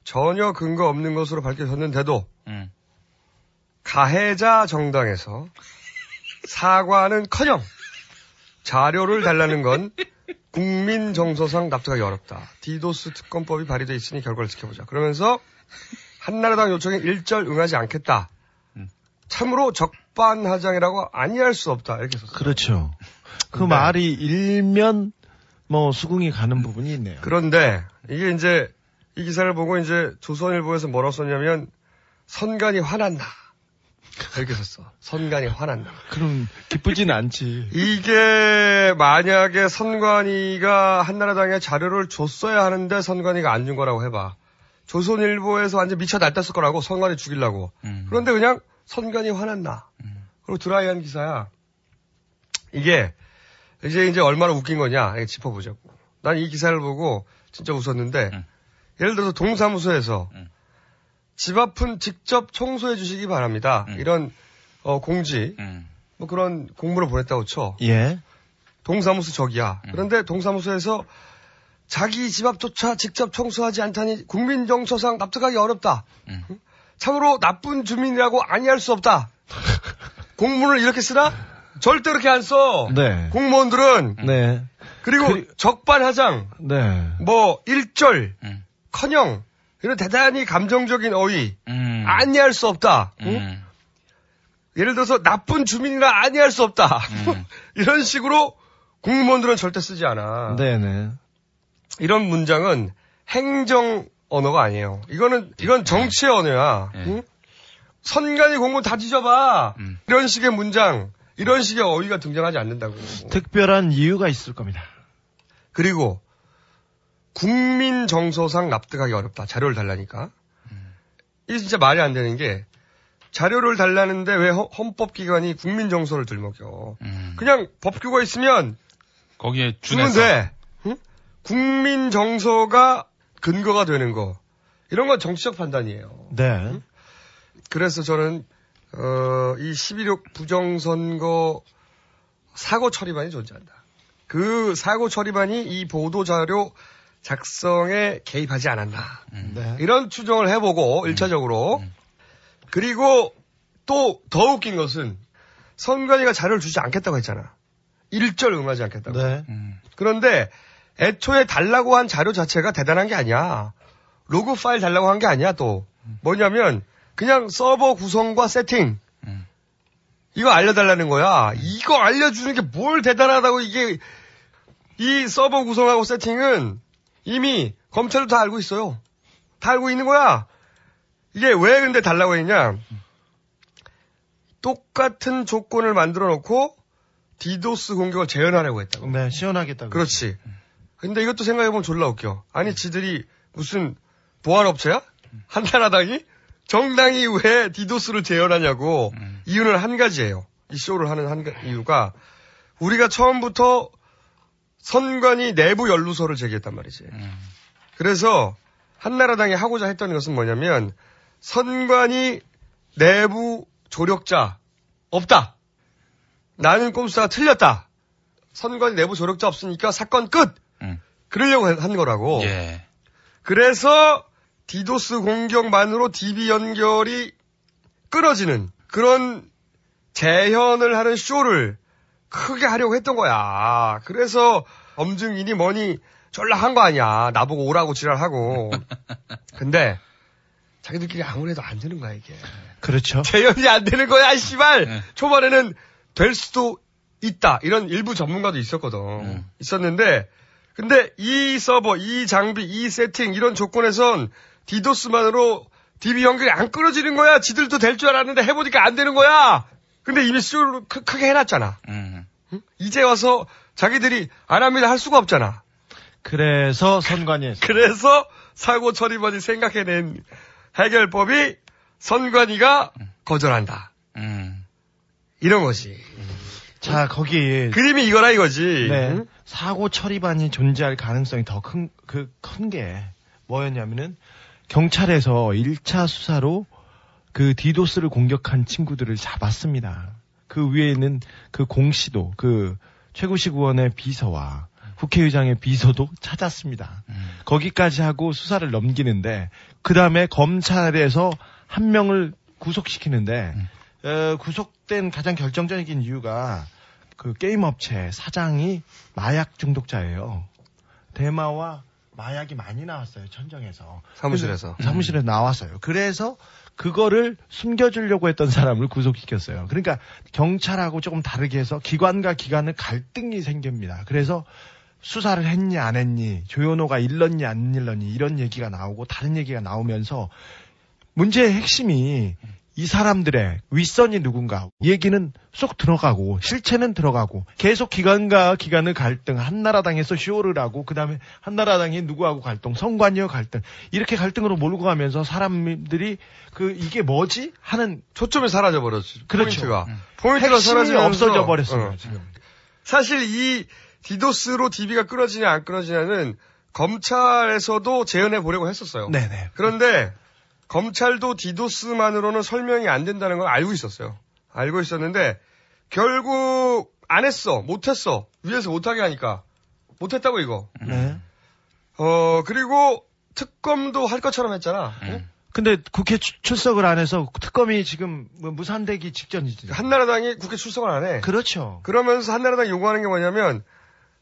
전혀 근거 없는 것으로 밝혀졌는데도 음. 가해자 정당에서 사과는커녕 자료를 달라는 건 국민 정서상 납득하기 어렵다. 디도스 특검법이 발의돼 있으니 결과를 지켜보자. 그러면서 한나라당 요청에 일절 응하지 않겠다. 참으로 적반하장이라고 아니할 수 없다. 이렇게 썼어요. 그렇죠. 그 네. 말이 일면 뭐 수긍이 가는 부분이 있네요. 그런데 이게 이제 이 기사를 보고 이제 조선일보에서 뭐라고 썼냐면 선관이 화났나 이렇게 썼어. 선관이 화났나. 그럼 기쁘지는 않지. 이게 만약에 선관위가 한나라당에 자료를 줬어야 하는데 선관위가 안 준 거라고 해봐. 조선일보에서 완전 미쳐 날뛰었을 거라고 선관위 죽이려고. 그런데 그냥 선관위 화났나. 그리고 드라이한 기사야. 이게 이제 이제 얼마나 웃긴 거냐 이거 짚어보자고. 난 이 기사를 보고 진짜 웃었는데 예를 들어서 동사무소에서 집 앞은 직접 청소해 주시기 바랍니다. 이런 어, 공지 뭐 그런 공문을 보냈다고 쳐. 예. 동사무소 적이야. 그런데 동사무소에서 자기 집 앞조차 직접 청소하지 않다니 국민 정서상 납득하기 어렵다. 응? 참으로 나쁜 주민이라고 아니할 수 없다. [laughs] 공문을 이렇게 쓰나? 절대 그렇게 안 써. 네. 공무원들은 네. 그리고 적반하장, 네. 뭐 일절, 커녕 이런 대단히 감정적인 어휘 아니할 수 없다. 응? 예를 들어서 나쁜 주민이라 아니할 수 없다. [laughs] 이런 식으로 공무원들은 절대 쓰지 않아. 네네. 이런 문장은 행정 언어가 아니에요. 이거는 이건 정치의 언어야. 응? 선관위 공문 다 뒤져봐. 이런 식의 문장, 이런 식의 어휘가 등장하지 않는다고. 특별한 이유가 있을 겁니다. 그리고 국민 정서상 납득하기 어렵다. 자료를 달라니까. 이게 진짜 말이 안 되는 게 자료를 달라는데 왜 헌- 헌법기관이 국민 정서를 들먹여. 그냥 법규가 있으면 거기에 준해서 돼. 응? 국민 정서가 근거가 되는 거. 이런 건 정치적 판단이에요. 네. 그래서 저는 어, 이 11.6 부정선거 사고 처리반이 존재한다. 그 사고 처리반이 이 보도 자료 작성에 개입하지 않았나. 네. 이런 추정을 해보고 일차적으로 그리고 또 더 웃긴 것은 선관위가 자료를 주지 않겠다고 했잖아. 일절 응하지 않겠다고. 네. 그런데 애초에 달라고 한 자료 자체가 대단한 게 아니야. 로그 파일 달라고 한 게 아니야 또. 뭐냐면 그냥 서버 구성과 세팅. 이거 알려달라는 거야. 이거 알려주는 게 뭘 대단하다고 이게 이 서버 구성하고 세팅은 이미 검찰도 다 알고 있어요. 다 알고 있는 거야. 이게 왜 근데 달라고 했냐? 똑같은 조건을 만들어 놓고 디도스 공격을 재현하려고 했다고. 네, 시원하겠다고. 그렇지. 근데 이것도 생각해보면 졸라 웃겨. 아니, 지들이 무슨 보안업체야? 한나라당이? 정당이 왜 디도스를 재현하냐고. 이유는 한 가지예요. 이 쇼를 하는 한 가- 이유가 우리가 처음부터 선관위 내부 연루소를 제기했단 말이지. 그래서 한나라당이 하고자 했던 것은 뭐냐면 선관위 내부 조력자 없다. 나는 꼼수가 틀렸다. 선관위 내부 조력자 없으니까 사건 끝. 그러려고 한 거라고. 예. 그래서 디도스 공격만으로 DB 연결이 끊어지는 그런 재현을 하는 쇼를 크게 하려고 했던 거야. 그래서 엄증인이 뭐니 졸라 한 거 아니야. 나보고 오라고 지랄하고. [laughs] 근데 자기들끼리 아무래도 안 되는 거야 이게. 그렇죠. 재현이 안 되는 거야, 씨발. 초반에는 될 수도 있다. 이런 일부 전문가도 있었거든. 있었는데, 근데 이 서버, 이 장비, 이 세팅, 이런 조건에선 디도스만으로 DB 연결이 안 끊어지는 거야. 지들도 될 줄 알았는데 해보니까 안 되는 거야. 근데 이미 크- 크게 해놨잖아. 응? 이제 와서 자기들이 안 합니다 할 수가 없잖아. 그래서 선관위 그래서 사고 처리반이 생각해낸 해결법이 선관위가 거절한다. 이런 거지. 자, 거기 그림이 이거라 이거지. 네. 응? 사고 처리반이 존재할 가능성이 더 큰 그 큰 게 뭐였냐면은 경찰에서 1차 수사로 그 디도스를 공격한 친구들을 잡았습니다. 그 위에는 그 공시도 그 최고식 의원의 비서와 국회의장의 비서도 찾았습니다. 거기까지 하고 수사를 넘기는데 그 다음에 검찰에서 한 명을 구속시키는데 어, 구속된 가장 결정적인 이유가 그 게임 업체 사장이 마약 중독자예요. 대마와 마약이 많이 나왔어요 천정에서 사무실에서. 사무실에 나왔어요. 그래서 그거를 숨겨주려고 했던 사람을 구속시켰어요. 그러니까 경찰하고 조금 다르게 해서 기관과 기관의 갈등이 생깁니다. 그래서 수사를 했니 안 했니 조현호가 일렀니 안 일렀니 이런 얘기가 나오고 다른 얘기가 나오면서 문제의 핵심이 이 사람들의 윗선이 누군가 얘기는 쏙 들어가고 실체는 들어가고 계속 기관과 기관의 갈등 한나라당에서 쇼를 하고 그다음에 한나라당이 누구하고 갈등 성관이와 갈등 이렇게 갈등으로 몰고 가면서 사람들이 그 이게 뭐지 하는 초점이 사라져 버렸죠. 그렇죠. 포인트가 포인트가 핵심이 사라지면서 없어져 버렸어요 어. 지금 사실 이 디도스로 DB가 끊어지냐 안 끊어지냐는 검찰에서도 재현해 보려고 했었어요. 네네. 그런데 검찰도 디도스만으로는 설명이 안 된다는 걸 알고 있었어요. 알고 있었는데 결국 안 했어, 못 했어. 위에서 못하게 하니까 못 했다고 이거. 네. 어 그리고 특검도 할 것처럼 했잖아. 근데 국회 출- 출석을 안 해서 특검이 지금 뭐 무산되기 직전이지. 한나라당이 국회 출석을 안 해. 그렇죠. 그러면서 한나라당이 요구하는 게 뭐냐면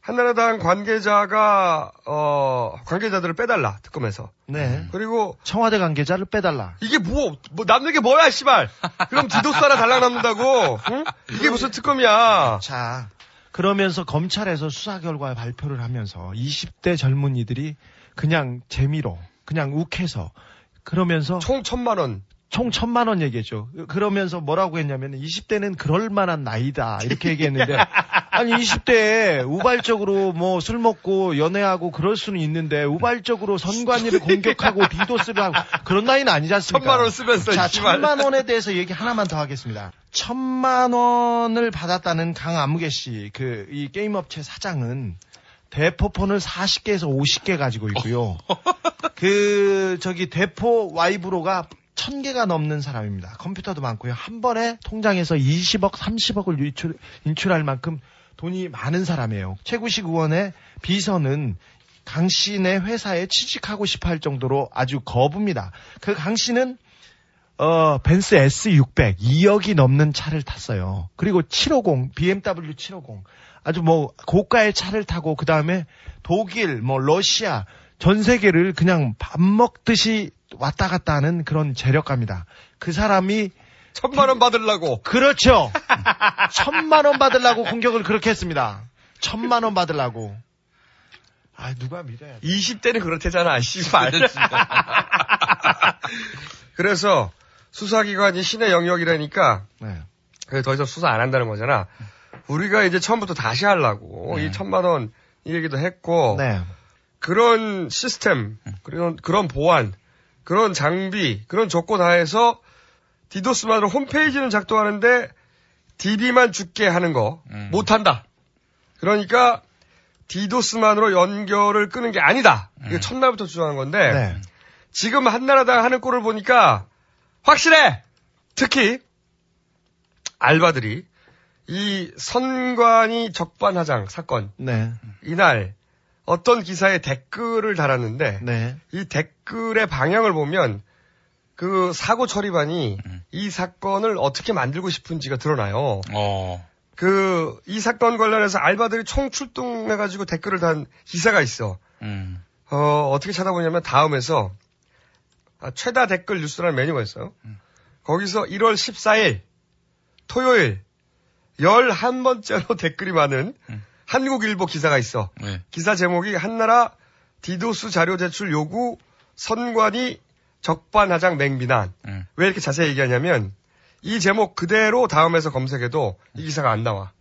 한나라당 관계자가 어 관계자들을 빼달라 특검에서. 네. 그리고 청와대 관계자를 빼달라. 이게 뭐, 뭐 남는 게 뭐야, 씨발. 그럼 디도스 하나 달랑 남는다고. 응? 이게 무슨 특검이야. 자, 그러면서 검찰에서 수사 결과 발표를 하면서 20대 젊은이들이 그냥 재미로, 그냥 욱해서 그러면서 총 천만 원. 총 천만 원 얘기했죠. 그러면서 뭐라고 했냐면 20대는 그럴 만한 나이다 이렇게 얘기했는데 [laughs] 아니 20대에 우발적으로 뭐 술 먹고 연애하고 그럴 수는 있는데 우발적으로 선관위를 공격하고 디도스를 하고 그런 나이는 아니지 않습니까? 천만 원 쓰면서, 자. 천만 원에 대해서 얘기 하나만 더 하겠습니다. 천만 원을 받았다는 강아무개 씨 그 이 게임 업체 사장은 대포폰을 40개에서 50개 가지고 있고요. 그 저기 대포 와이브로가 1000개가 넘는 사람입니다. 컴퓨터도 많고요. 한 번에 통장에서 20억, 30억을 유출, 인출할 만큼 돈이 많은 사람이에요. 최구식 의원의 비서는 강 씨네 회사에 취직하고 싶어 할 정도로 아주 거부입니다. 그 강 씨는 어, 벤스 S600 2억이 넘는 차를 탔어요. 그리고 750 BMW 750 아주 뭐 고가의 차를 타고 그 다음에 독일, 뭐 러시아 전 세계를 그냥 밥 먹듯이 왔다 갔다 하는 그런 재력가입니다. 그 사람이 천만 원 받으려고. 그렇죠. 천만 원 받으려고 공격을 그렇게 했습니다. 천만 원 받으려고. 아 누가 믿어야 돼. 20대는 그렇대잖아, 씨발. [laughs] 그래서 수사기관이 신의 영역이라니까 네. 그래서 더 이상 수사 안 한다는 거잖아. 우리가 이제 처음부터 다시 하려고 이 천만 원이 얘기도 했고 네. 그런 시스템, 그런 그런 보안, 그런 장비, 그런 조건 하에서 디도스만으로 홈페이지는 작동하는데 DB만 죽게 하는 거 못한다. 그러니까 디도스만으로 연결을 끄는 게 아니다. 이거 첫날부터 주장한 건데 네. 지금 한나라당 하는 꼴을 보니까 확실해. 특히 알바들이 이 선관위 적반하장 사건 네. 이날 어떤 기사에 댓글을 달았는데 네. 이 댓글의 방향을 보면 그 사고 처리반이 이 사건을 어떻게 만들고 싶은지가 드러나요. 어. 그 이 사건 관련해서 알바들이 총 출동해가지고 댓글을 단 기사가 있어. 음. 어, 어떻게 찾아보냐면 다음에서 아, 최다 댓글 뉴스라는 메뉴가 있어요. 거기서 1월 14일 토요일 11번째로 [laughs] 댓글이 많은 한국일보 기사가 있어. 네. 기사 제목이 한나라 디도스 자료 제출 요구 선관위 적반하장 맹비난. 음. 왜 이렇게 자세히 얘기하냐면 이 제목 그대로 다음에서 검색해도 이 기사가 안 나와.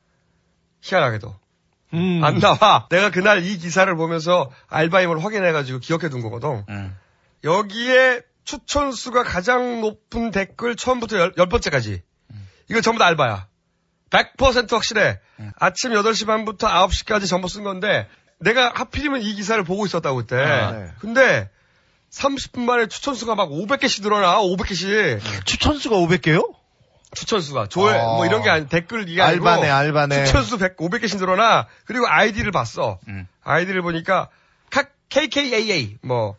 희한하게도. 음. 안 나와. 내가 그날 이 기사를 보면서 알바임을 확인해가지고 기억해 둔 거거든. 음. 여기에 추천수가 가장 높은 댓글 처음부터 열, 열 번째까지. 이거 전부 다 알바야. 100% 확실해. 아침 8시 반부터 9시까지 전부 쓴 건데, 내가 하필이면 이 기사를 보고 있었다고 그때. 아, 네. 근데, 30분 만에 추천수가 막 500개씩 늘어나, 500개씩. 추천수가 500개요? 추천수가. 조회, 어. 뭐 이런 게 아니, 댓글 이게 아니고. 알바네, 알바네. 추천수 100, 500개씩 늘어나. 그리고 아이디를 봤어. 아이디를 보니까, 각, KKAA, 뭐,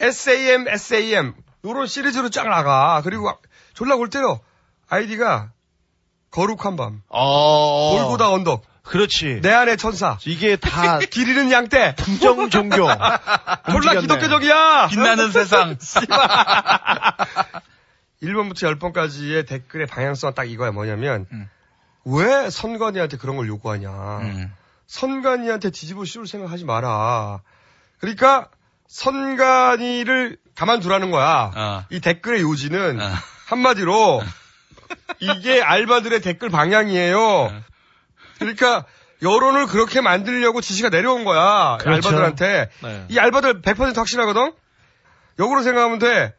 SAM, SAM, 요런 시리즈로 쫙 나가. 그리고 졸라 골 때요. 아이디가, 거룩한 밤. 어. 골고다 언덕. 그렇지. 내 안의 천사. 이게 다 [laughs] 길 잃은 양떼. 부정 종교. [laughs] 졸라. 기독교적이야. 빛나는 [laughs] 세상. 1번부터 10번까지의 댓글의 방향성은 딱 이거야 뭐냐면 왜 선관위한테 그런 걸 요구하냐. 선관위한테 뒤집어 씌울 생각하지 마라. 그러니까 선관위를 가만두라는 거야. 이 댓글의 요지는 한마디로 이게 알바들의 댓글 방향이에요. 그러니까 여론을 그렇게 만들려고 지시가 내려온 거야. 이 그렇죠. 알바들한테. 네. 이 알바들 100% 확실하거든? 역으로 생각하면 돼.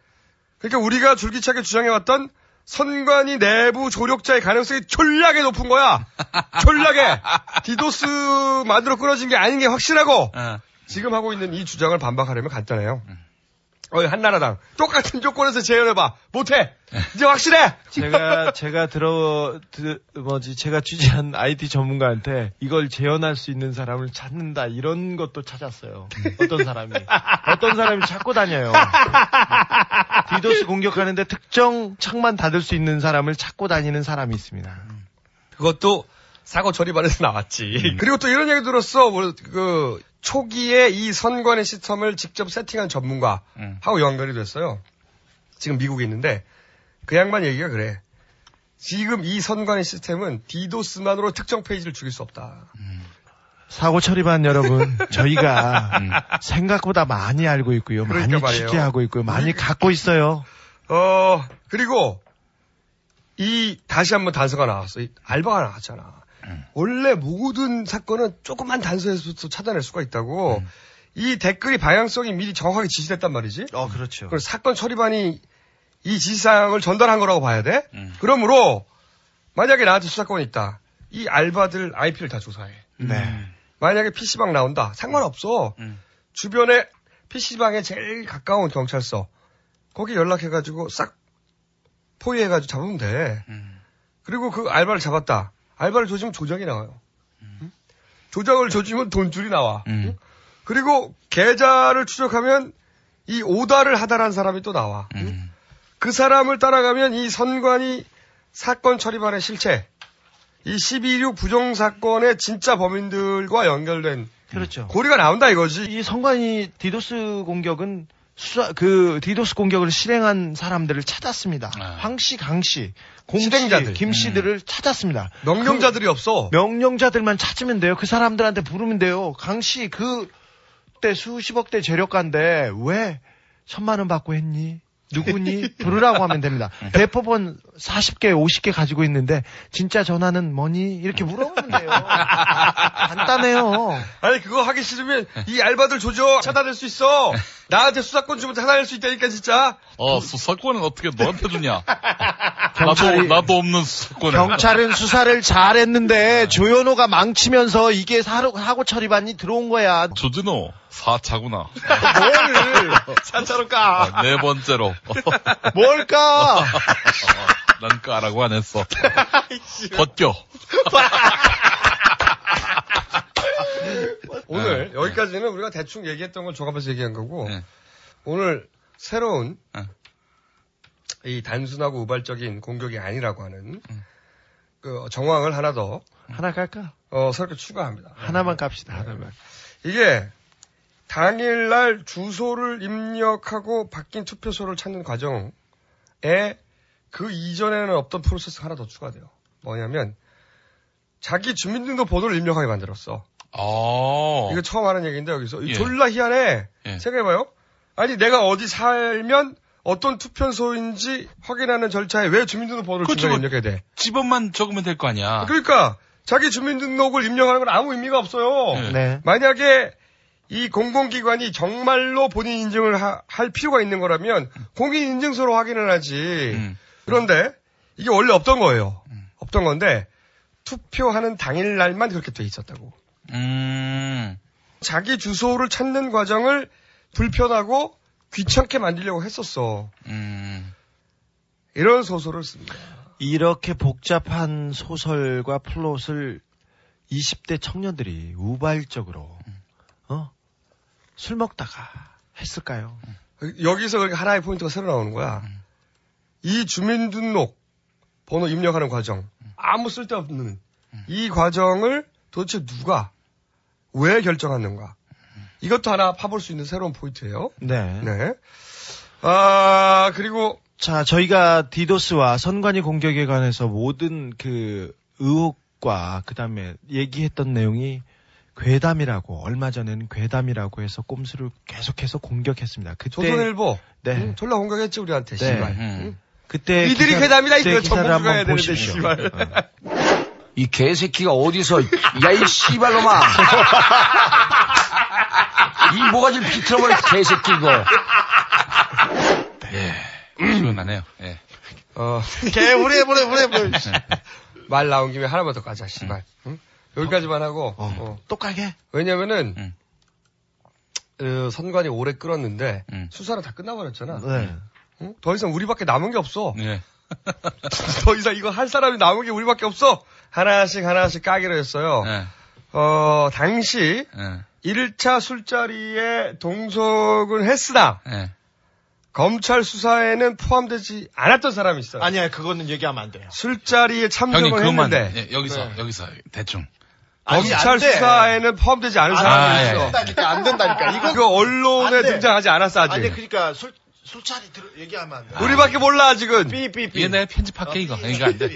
그러니까 우리가 줄기차게 주장해왔던 선관위 내부 조력자의 가능성이 졸라게 높은 거야. 졸라게. [laughs] 디도스 만들어 끊어진 게 아닌 게 확실하고. 지금 하고 있는 이 주장을 반박하려면 간단해요. 어이, 한나라당. 똑같은 조건에서 재연해봐. 못해. 이제 확실해. 제가 제가 들어 드, 뭐지 제가 취재한 IT 전문가한테 이걸 재현할 수 있는 사람을 찾는다 이런 것도 찾았어요. 어떤 사람이 어떤 사람이 찾고 다녀요. 디도스 공격하는데 특정 창만 닫을 수 있는 사람을 찾고 다니는 사람이 있습니다. 그것도 사고 처리반에서 나왔지. 그리고 또 이런 얘기 들었어. 뭐, 그, 초기에 이 선관위 시스템을 직접 세팅한 전문가하고 연결이 됐어요. 지금 미국에 있는데, 그 양반 얘기가 그래. 지금 이 선관위 시스템은 디도스만으로 특정 페이지를 죽일 수 없다. 사고 처리반 여러분 [laughs] 저희가 생각보다 많이 알고 있고요. 그러니까 많이 말이에요. 취재하고 있고요. 많이 갖고 있어요. 어, 그리고, 이, 다시 한번 단서가 나왔어. 이 알바가 나왔잖아. 원래 모든 사건은 조금만 단서에서부터 찾아낼 수가 있다고. 이 댓글이 방향성이 미리 정확하게 지시됐단 말이지. 어, 그렇죠. 그래서 사건 처리반이 이 지시사항을 전달한 거라고 봐야 돼. 그러므로 만약에 나한테 수사권이 있다. 이 알바들 IP를 다 조사해. 네. 만약에 PC방 나온다. 상관없어. 주변에 PC방에 제일 가까운 경찰서. 거기 연락해가지고 싹 포위해가지고 잡으면 돼. 그리고 그 알바를 잡았다. 알바를 조지면 조작이 나와요. 응? 조작을 조지면 돈줄이 나와. 응? 그리고 계좌를 추적하면 이 오다를 하다란 사람이 또 나와. 응? 그 사람을 따라가면 이 선관위 사건 처리반의 실체, 이 12.6 부정 사건의 진짜 범인들과 연결된 그렇죠. 고리가 나온다 이거지. 이 선관위 디도스 공격은 수사 그 디도스 공격을 실행한 사람들을 찾았습니다. 황씨, 강씨, 공씨, 실행자들. 김씨들을 찾았습니다. 명령자들이 없어. 명령자들만 찾으면 돼요. 그 사람들한테 부르면 돼요. 강씨 그때 수십억대 재력가인데 왜 천만 원 받고 했니? 누구니? 부르라고 하면 됩니다. 대법원 40개, 50개 가지고 있는데 진짜 전화는 뭐니? 이렇게 물어보면 돼요. 간단해요. 아니 그거 하기 싫으면 이 알바들 조져 찾아낼 수 있어. 나한테 수사권 주면 찾아낼 수 있다니까 진짜. 어, 수사권은 어떻게 너한테 주냐? 경찰이- 나도, 나도 없는 수사권을. 경찰은 수사를 잘했는데 조현호가 망치면서 이게 사고, 사고 처리반이 들어온 거야. 조진호, 4차구나. 뭘 [laughs] 사차로 까? 네 번째로. [laughs] 뭘 까? 난 까라고 안 했어. 벗겨. [laughs] 오늘 네. 여기까지는 우리가 대충 얘기했던 걸 종합해서 얘기한 거고 오늘 새로운 이 단순하고 우발적인 공격이 아니라고 하는 그 정황을 하나 더 하나 깔까? 어, 새롭게 추가합니다. 하나만 깝시다, 하나만. 이게 당일날 주소를 입력하고 바뀐 투표소를 찾는 과정에 그 이전에는 없던 프로세스 하나 더 추가돼요. 뭐냐면 자기 주민등록 번호를 입력하게 만들었어. 어. 이거 처음 하는 얘기인데 여기서 이 예. 졸라 희한해. 예. 생각해봐요. 아니 내가 어디 살면 어떤 투표소인지 확인하는 절차에 왜 주민등록 번호를 그렇죠. 입력해야 돼? 집업만 적으면 될 거 아니야. 그러니까 자기 주민등록을 입력하는 건 아무 의미가 없어요. 네. 만약에 이 공공기관이 정말로 본인 인증을 하- 할 필요가 있는 거라면 공인 인증서로 확인을 하지. 음. 그런데 이게 원래 없던 거예요. 없던 건데 투표하는 당일 날만 그렇게 돼 있었다고. 음. 자기 주소를 찾는 과정을 불편하고 귀찮게 만들려고 했었어. 음. 이런 소설을 씁니다. 이렇게 복잡한 소설과 플롯을 20대 청년들이 우발적으로 어? 술 먹다가 했을까요? 여기서 그렇게 하나의 포인트가 새로 나오는 거야. 이 주민등록 번호 입력하는 과정. 아무 쓸데없는 이 과정을 도대체 누가 왜 결정하는가. 이것도 하나 파볼 수 있는 새로운 포인트예요. 네. 네. 아, 그리고 자, 저희가 디도스와 선관위 공격에 관해서 모든 그 의혹과 그다음에 얘기했던 내용이 괴담이라고 얼마 전에는 괴담이라고 해서 꼼수를 계속해서 공격했습니다. 그때 조선일보. 네. 응, 졸라 공격했지 우리한테. 네. 씨발. 음. 응? 그때 이들이 기사- 괴담이다 이거 정보가 해야 한번 되는데 보십시오. 씨발. 이 개새끼가 어디서 야 이 씨발놈아 이 모가지를 비틀어버린 개새끼 이거 예. 시원하네요. 예. 어. [laughs] 개 우리 우리 우리 우리 말 나온 김에 하나만 더 까자, 씨발. 응? 여기까지만 하고. 어. 또 까게? 왜냐면은, 어, 선관이 오래 끌었는데, 음. 수사는 다 끝나버렸잖아. 네. 응? 더 이상 우리밖에 남은 게 없어. 예. [laughs] 더 이상 이거 할 사람이 남은 게 우리밖에 없어. 하나씩 하나씩 까기로 했어요. 예. 어, 당시, 예. 1차 술자리에 동석은 했으나, 예. 검찰 수사에는 포함되지 않았던 사람이 있어요. 아니야, 그거는 얘기하면 안 돼요. 술자리에 참석을 형님 그것만 했는데, 예, 여기서 네. 여기서 대충. 검찰 수사에는 포함되지 않은 아, 사람이 예. 있어. 안 된다니까, 안 된다니까. 이거 그 언론에. 등장하지 않았어 아직. 아니 그러니까 술 술자리 들 얘기하면 안 돼. 우리밖에 몰라 아직은. 삐삐삐. 얘네 편집할게 이거. 이거 안 돼.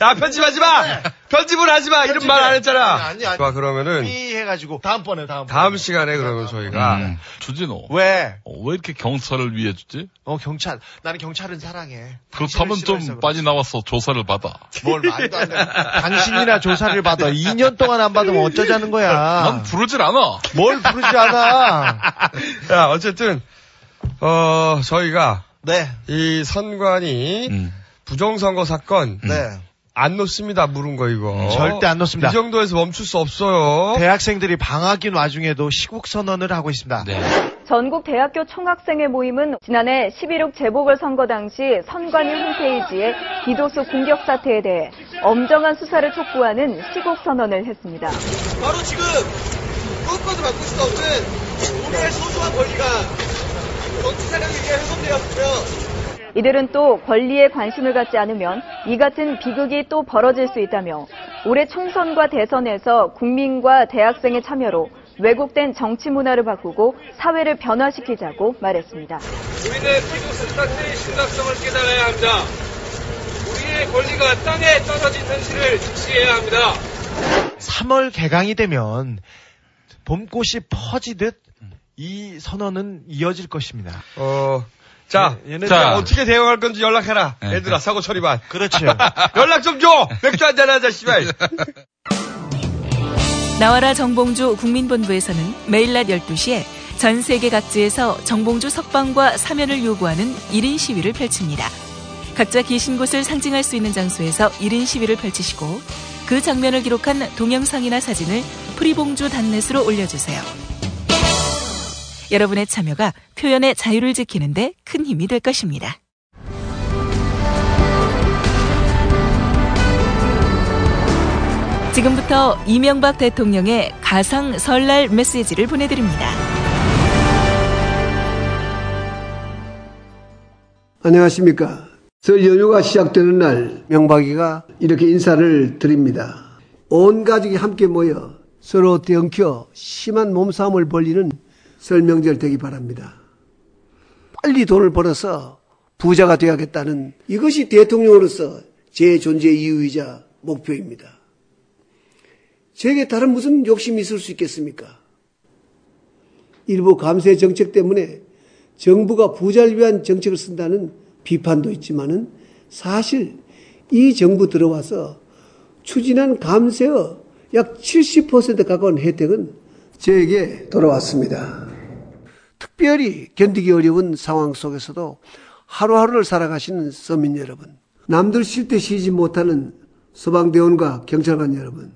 야 편집하지 마. 편집을 하지 마. 이런 말 안 했잖아. 네. 아니, 아니. 좋아 그러면은 삐 해가지고 다음번에 다음. 다음 시간에 그러면 저희가 음. 주진호. 왜? 어, 왜 이렇게 경찰을 위해 주지? 어 경찰. 나는 경찰은 사랑해. 그렇다면 좀 빨리 나와서 조사를 받아. 뭘 말도 안 돼. [laughs] 당신이나 조사를 받아. 2년 동안 안 받으면 어쩌자는 거야. 난 부르질 않아. 뭘 부르지 않아. [laughs] 야 어쨌든 어 저희가 네. 이 선관위 음. 부정선거 사건 네. 안 놓습니다 물은 거 이거. 절대 안 놓습니다. 이 정도에서 멈출 수 없어요. 대학생들이 방학인 와중에도 시국 선언을 하고 있습니다. 네. 전국 대학교 총학생회 모임은 지난해 11.6 재보궐선거 당시 선관위 홈페이지에 디도스 공격 사태에 대해 엄정한 수사를 촉구하는 시국 선언을 했습니다. 바로 지금 무엇과도 바꿀 수 없는 우리의 소중한 권리가 이들은 또 권리에 관심을 갖지 않으면 이 같은 비극이 또 벌어질 수 있다며 올해 총선과 대선에서 국민과 대학생의 참여로 왜곡된 정치 문화를 바꾸고 사회를 변화시키자고 말했습니다. 우리는 디도스 사태의 심각성을 깨달아야 합니다. 우리의 권리가 땅에 떨어진 현실을 직시해야 합니다. 3월 개강이 되면 봄꽃이 퍼지듯 이 선언은 이어질 것입니다. 어. 자, 얘- 얘네들 자, 어떻게 대응할 건지 연락해라. 얘들아, 사고 처리반. 그렇죠. [laughs] 연락 좀 줘! 맥주 한잔 하자, 씨발. [laughs] 나와라 정봉주 국민본부에서는 매일 낮 12시에 전 세계 각지에서 정봉주 석방과 사면을 요구하는 1인 시위를 펼칩니다. 각자 계신 곳을 상징할 수 있는 장소에서 1인 시위를 펼치시고 그 장면을 기록한 동영상이나 사진을 프리봉주 단넷으로 올려주세요. 여러분의 참여가 표현의 자유를 지키는데 큰 힘이 될 것입니다. 지금부터 이명박 대통령의 가상 설날 메시지를 보내드립니다. 안녕하십니까. 설 연휴가 시작되는 날 명박이가 이렇게 인사를 드립니다. 온 가족이 함께 모여 서로 떼엉켜 심한 몸싸움을 벌리는 설 명절 되기 바랍니다. 빨리 돈을 벌어서 부자가 되어야겠다는 이것이 대통령으로서 제 존재 이유이자 목표입니다. 제게 다른 무슨 욕심이 있을 수 있겠습니까? 일부 감세 정책 때문에 정부가 부자를 위한 정책을 쓴다는 비판도 있지만은 사실 이 정부 들어와서 추진한 감세의 약 70% 가까운 혜택은 저에게 돌아왔습니다. 특별히 견디기 어려운 상황 속에서도 하루하루를 살아가시는 서민 여러분, 남들 쉴 때 쉬지 못하는 소방대원과 경찰관 여러분,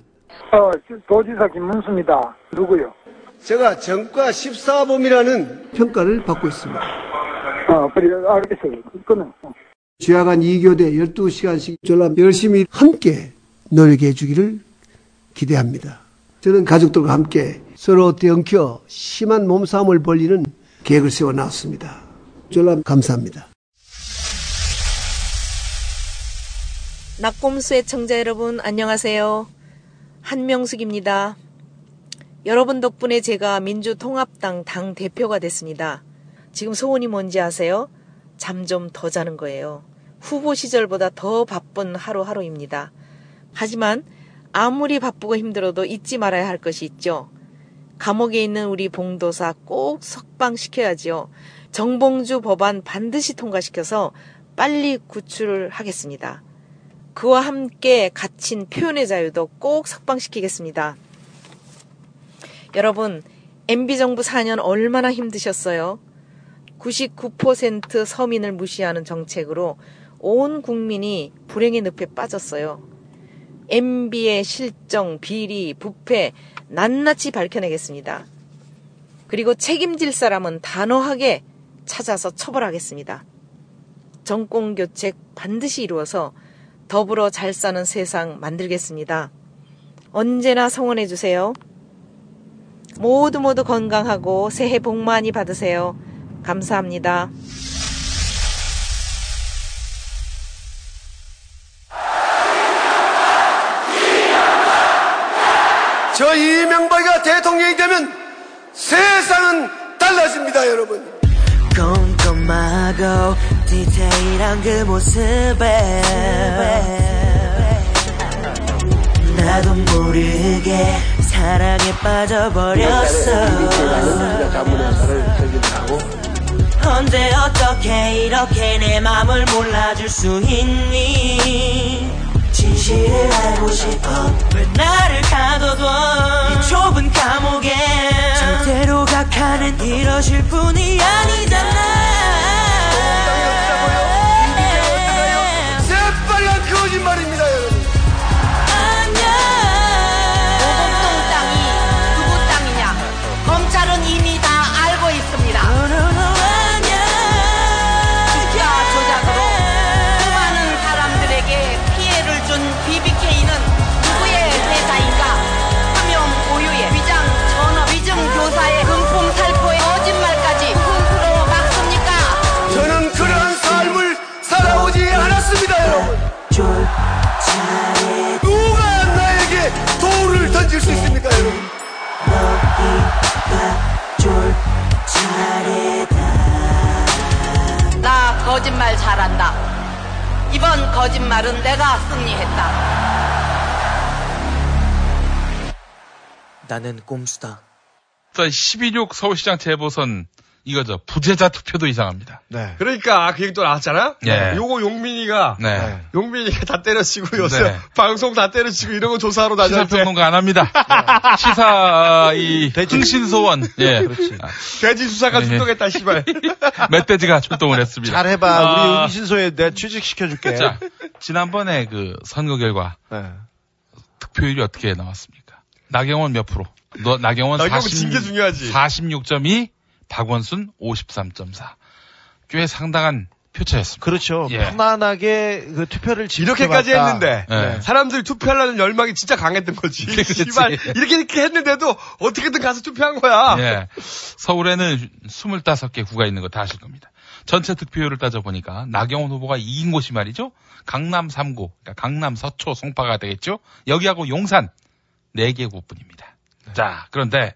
어, 도지사 김문수입니다. 누구요? 제가 전과 14범이라는 평가를 받고 있습니다. 아, 그래, 알겠어요. 그거는. 주야간 2교대 12시간씩 전람 열심히 함께 노력해 주기를 기대합니다. 저는 가족들과 함께 서로 떼엉켜 심한 몸싸움을 벌리는 계획을 세워 나왔습니다. 전람 감사합니다. 낙곰수 애청자 여러분 안녕하세요. 한명숙입니다. 여러분 덕분에 제가 민주통합당 당 대표가 됐습니다. 지금 소원이 뭔지 아세요? 잠 좀 더 자는 거예요. 후보 시절보다 더 바쁜 하루하루입니다. 하지만 아무리 바쁘고 힘들어도 잊지 말아야 할 것이 있죠. 감옥에 있는 우리 봉도사 꼭 석방시켜야지요. 정봉주 법안 반드시 통과시켜서 빨리 구출을 하겠습니다. 그와 함께 갇힌 표현의 자유도 꼭 석방시키겠습니다. 여러분, MB정부 4년 얼마나 힘드셨어요? 99% 서민을 무시하는 정책으로 온 국민이 불행의 늪에 빠졌어요. MB의 실정, 비리, 부패 낱낱이 밝혀내겠습니다. 그리고 책임질 사람은 단호하게 찾아서 처벌하겠습니다. 정권 교체 반드시 이루어서 더불어 잘 사는 세상 만들겠습니다. 언제나 성원해 주세요. 모두 모두 건강하고 새해 복 많이 받으세요. 감사합니다. 저 이명박이가 대통령이 되면 세상은 달라집니다, 여러분. 꼼꼼하고 디테일한 그 모습에 나도 모르게 사랑에 빠져버렸어. 언제 어떻게 이렇게 내 맘을 몰라줄 수 있니? 진실을 알고 싶어 가둬둬 이 좁은 감옥에 절대로 각하는 이러실 분이 아니잖아 거짓말 잘한다. 이번 거짓말은 내가 승리했다. 나는 꼼수다 자, 12.6 서울시장 재보선 이거죠. 부재자 투표도 이상합니다. 네. 그러니까 그 얘기 또 나왔잖아. 네. 요거 용민이가 네. 용민이가 다 때려치고 요새 네. 방송 다 때려치고 이런 거 조사하러 다녔는데 시사평론가 안 합니다. 시사 이 흥신소원. 예. 돼지 수사가 예. 출동했다 씨발. [laughs] 멧돼지가 출동을 했습니다. 잘해봐. 아, 우리 응신소에 내 취직시켜줄게. 자, 지난번에 그 선거 결과 득표율이 어떻게 나왔습니까? 나경원 몇 프로? 너, 나경원 나경원 40, 징계 중요하지. 46.2, 박원순 53.4. 꽤 상당한 표차였습니다. 그렇죠. 예. 편안하게 그 투표를 이렇게까지. 했는데 네. 사람들이 투표하려는 열망이 진짜 강했던 거지. [laughs] 씨발 이렇게 이렇게 했는데도 어떻게든 가서 투표한 거야. 예. 서울에는 25개 구가 있는 거 다 아실 겁니다. 전체 득표율을 따져보니까 나경원 후보가 이긴 곳이 말이죠. 강남 3구, 그러니까 강남 서초 송파가 되겠죠. 여기하고 용산 4개 구뿐입니다. 자, 그런데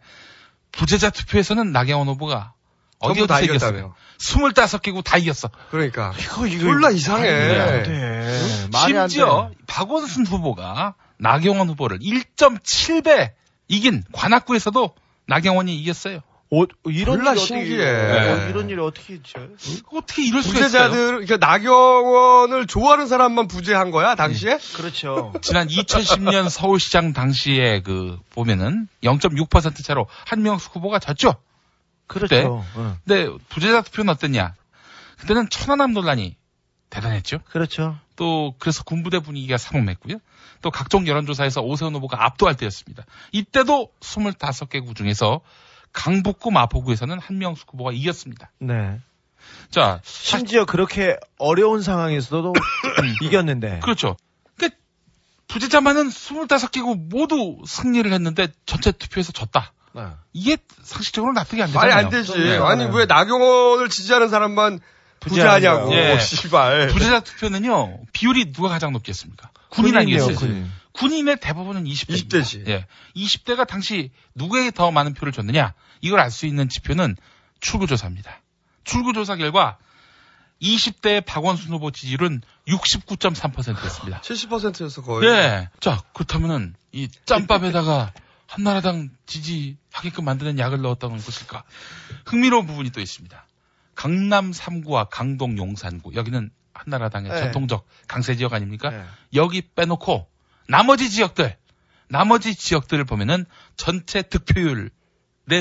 부재자 투표에서는 나경원 후보가 어디 다 이겼다며. 이겼어요? 25개국 다 이겼어. 그러니까 이거 이거 졸라 이상해. 안 돼. 심지어 돼. 박원순 후보가 나경원 후보를 1.7배 이긴 관악구에서도 나경원이 이겼어요. 어, 이런 일이 신기해. 어떻게, 네. 이런 일이 어떻게 있죠? 어떻게 이럴 수가 있어요? 부재자들 그러니까 나경원을 좋아하는 사람만 부재한 거야 당시에? 그렇죠. [laughs] 지난 2010년 서울시장 당시에 그 보면은 0.6% 차로 한명숙 후보가 졌죠. 그때. 그렇죠. 응. 근데 부재자 투표는 어땠냐? 그때는 천안함 논란이 대단했죠. 그렇죠. 또 그래서 군부대 분위기가 삼엄했고요. 또 각종 여론조사에서 오세훈 후보가 압도할 때였습니다. 이때도 25개 구 중에서 강북구 마포구에서는 한명숙 후보가 이겼습니다. 네. 자, 심지어 그렇게 어려운 상황에서도 [clears throat] 이겼는데. 그렇죠. 그러니까 부재자만은 25개고 모두 승리를 했는데 전체 투표에서 졌다. 네. 이게 상식적으로 납득이 안 되잖아요. 말이 안 되지. 네. 아니 왜 나경원을 지지하는 사람만 부재하냐고. 예. 씨발. 부재자 투표는요 비율이 누가 가장 높겠습니까? 군인 아니겠어요? 군인. 군인의 대부분은 20대. 20대지. 예. 20대가 당시 누구에게 더 많은 표를 줬느냐? 이걸 알 수 있는 지표는 출구조사입니다. 출구조사 결과 20대 박원순 후보 지지율은 69.3%였습니다. 70%였어 거의. 예. 자, 그렇다면은 이 짬밥에다가 한나라당 지지하게끔 만드는 약을 넣었다는 것일까? 흥미로운 부분이 또 있습니다. 강남 3구와 강동 용산구 여기는 한나라당의 네. 전통적 강세 지역 아닙니까? 네. 여기 빼놓고 나머지 지역들 나머지 지역들을 보면은 전체 득표율에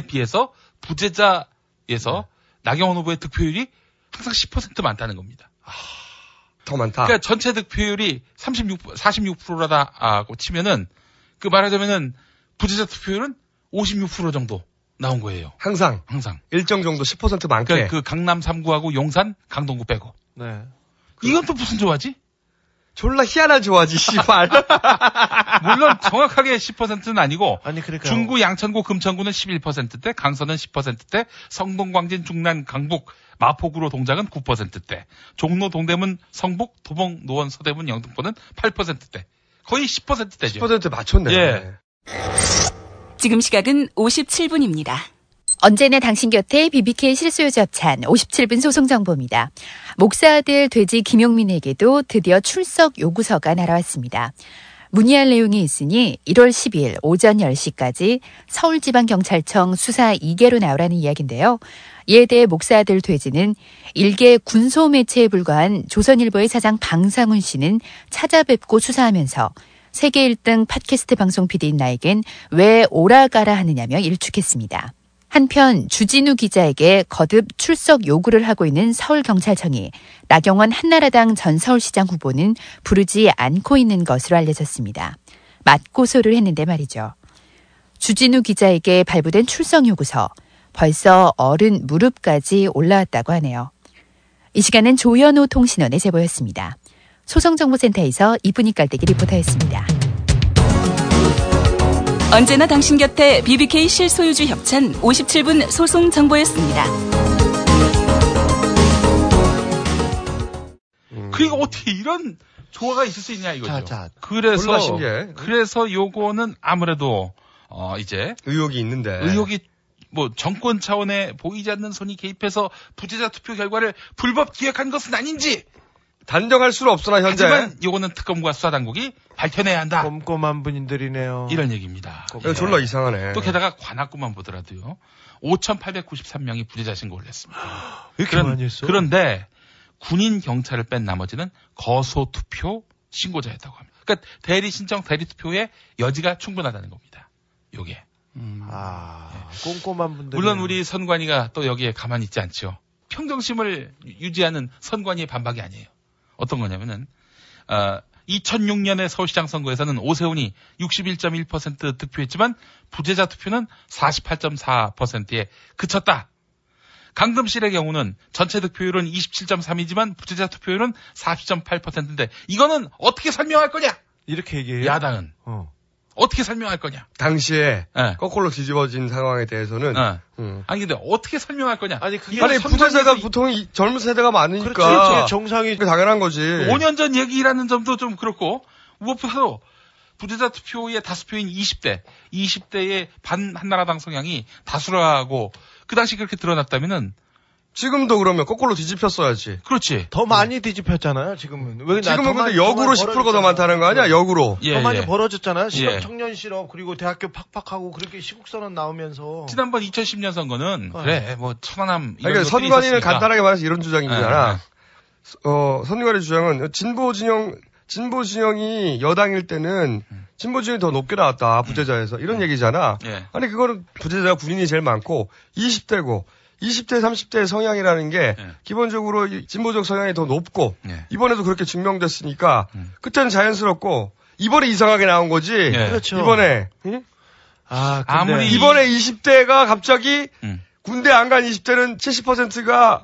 비해서 부재자에서 나경원 후보의 득표율이 항상 10% 많다는 겁니다. 더 많다. 그러니까 전체 득표율이 36 46%라고 치면은 그 말하자면은 부재자 투표율은 56% 정도 나온 거예요. 항상 항상 일정 정도 10% 많게. 그러니까 그 강남 3구하고 용산, 강동구 빼고. 네. 이건 또 무슨 조화지? 졸라 희한한 조화지, 씨발. [laughs] 물론 정확하게 10%는 아니고 아니 그러니까 중구, 양천구, 금천구는 11%대, 강서는 10%대, 성동, 광진, 중남, 강북, 마포구로 동작은 9%대, 종로, 동대문, 성북, 도봉, 노원, 서대문, 영등포는 8%대. 거의 10%대죠. 10% 맞췄네. 예. 지금 시각은 57분입니다. 언제나 당신 곁에 BBK 접찬 57분 소송 정보입니다. 목사 아들 돼지 김용민에게도 드디어 출석 요구서가 날아왔습니다. 문의할 내용이 있으니 1월 10일 오전 10시까지 서울지방경찰청 수사 2개로 나오라는 이야기인데요. 이에 대해 목사 아들 돼지는 일개 군소 매체에 불과한 조선일보의 사장 방상훈 씨는 찾아뵙고 수사하면서 세계 1등 팟캐스트 방송 PD인 나에겐 왜 오라가라 하느냐며 일축했습니다. 한편 주진우 기자에게 거듭 출석 요구를 하고 있는 서울경찰청이 나경원 한나라당 전 서울시장 후보는 부르지 않고 있는 것으로 알려졌습니다. 맞고소를 했는데 말이죠. 주진우 기자에게 발부된 출석 요구서 벌써 어른 무릎까지 올라왔다고 하네요. 이 시간은 조현호 통신원의 제보였습니다. 소송정보센터에서 이분이 깔때기 리포터였습니다. 언제나 당신 곁에 BBK 실소유주 협찬 57분 소송 정보였습니다. 그러니까 어떻게 이런 조화가 있을 수 있냐 이거죠. 자, 자. 그래서. 그래서 요거는 아무래도 어 이제 의혹이 있는데. 의혹이 뭐 정권 차원에 보이지 않는 손이 개입해서 부재자 투표 결과를 불법 기획한 것은 아닌지 단정할 수는 없으나 현재. 하지만 요거는 특검과 수사 당국이 밝혀내야 한다. 꼼꼼한 분들이네요. 이런 얘기입니다. 이거 졸라 이상하네. 또 게다가 관악구만 보더라도요. 5,893명이 부재자 신고를 했습니다. [gasps] 왜 이렇게 그런- 많이 했어? 그런데 군인 경찰을 뺀 나머지는 거소 투표 신고자였다고 합니다. 그러니까 대리 신청 대리 투표에 여지가 충분하다는 겁니다. 요게. 아, 꼼꼼한 분들. 물론 우리 선관위가 또 여기에 가만히 있지 않죠. 평정심을 유지하는 선관위의 반박이 아니에요. 어떤 거냐면은 어, 2006년의 서울시장 선거에서는 오세훈이 61.1% 득표했지만 부재자 투표는 48.4%에 그쳤다. 강금실의 경우는 전체 득표율은 27.3이지만 부재자 투표율은 40.8%인데 이거는 어떻게 설명할 거냐? 이렇게 얘기해요. 야당은 어. 어떻게 설명할 거냐? 당시에 예. 거꾸로 뒤집어진 상황에 대해서는 어. 음. 아니 근데 어떻게 설명할 거냐? 아니 그게 아니 부자세가 이- 보통 이 젊은 세대가 많으니까 그렇죠. 그게 정상이 그게 당연한 거지. 5년 전 얘기라는 점도 좀 그렇고 무엇보다도 부재자 투표의 다수표인 20대, 20대의 반 한나라당 성향이 다수라고 그 당시 그렇게 드러났다면은 지금도 그러면 거꾸로 뒤집혔어야지. 그렇지. 더 많이 뒤집혔잖아요. 지금은 왜 나- 지금은 더 근데 역으로 더 10%가 더. 많다는 거 아니야? 역으로. 예, 더 많이 예. 벌어졌잖아요. 실업, 예. 청년 실업 그리고 대학교 팍팍하고 그렇게 시국선언 나오면서 지난번 2010년 선거는 어. 그래 뭐 천안함 이런 그러니까 선관위는. 간단하게 말해서 이런 주장인 예, 거잖아. 어, 선관위 주장은 진보 진영 진보 진영이 여당일 때는 음. 진보 진영이 더 높게 나왔다 부재자에서 이런 얘기잖아. 예. 아니 그거는 부재자가 군인이 제일 많고 20대고 20대 30대 성향이라는 게 예. 기본적으로 이 진보적 성향이 더 높고 예. 이번에도 그렇게 증명됐으니까 음. 그때는 자연스럽고 이번에 이상하게 나온 거지. 예. 그렇죠. 이번에 응? 아, 근데 아무리 이번에 20대가 갑자기 음. 군대 안 간 20대는 70%가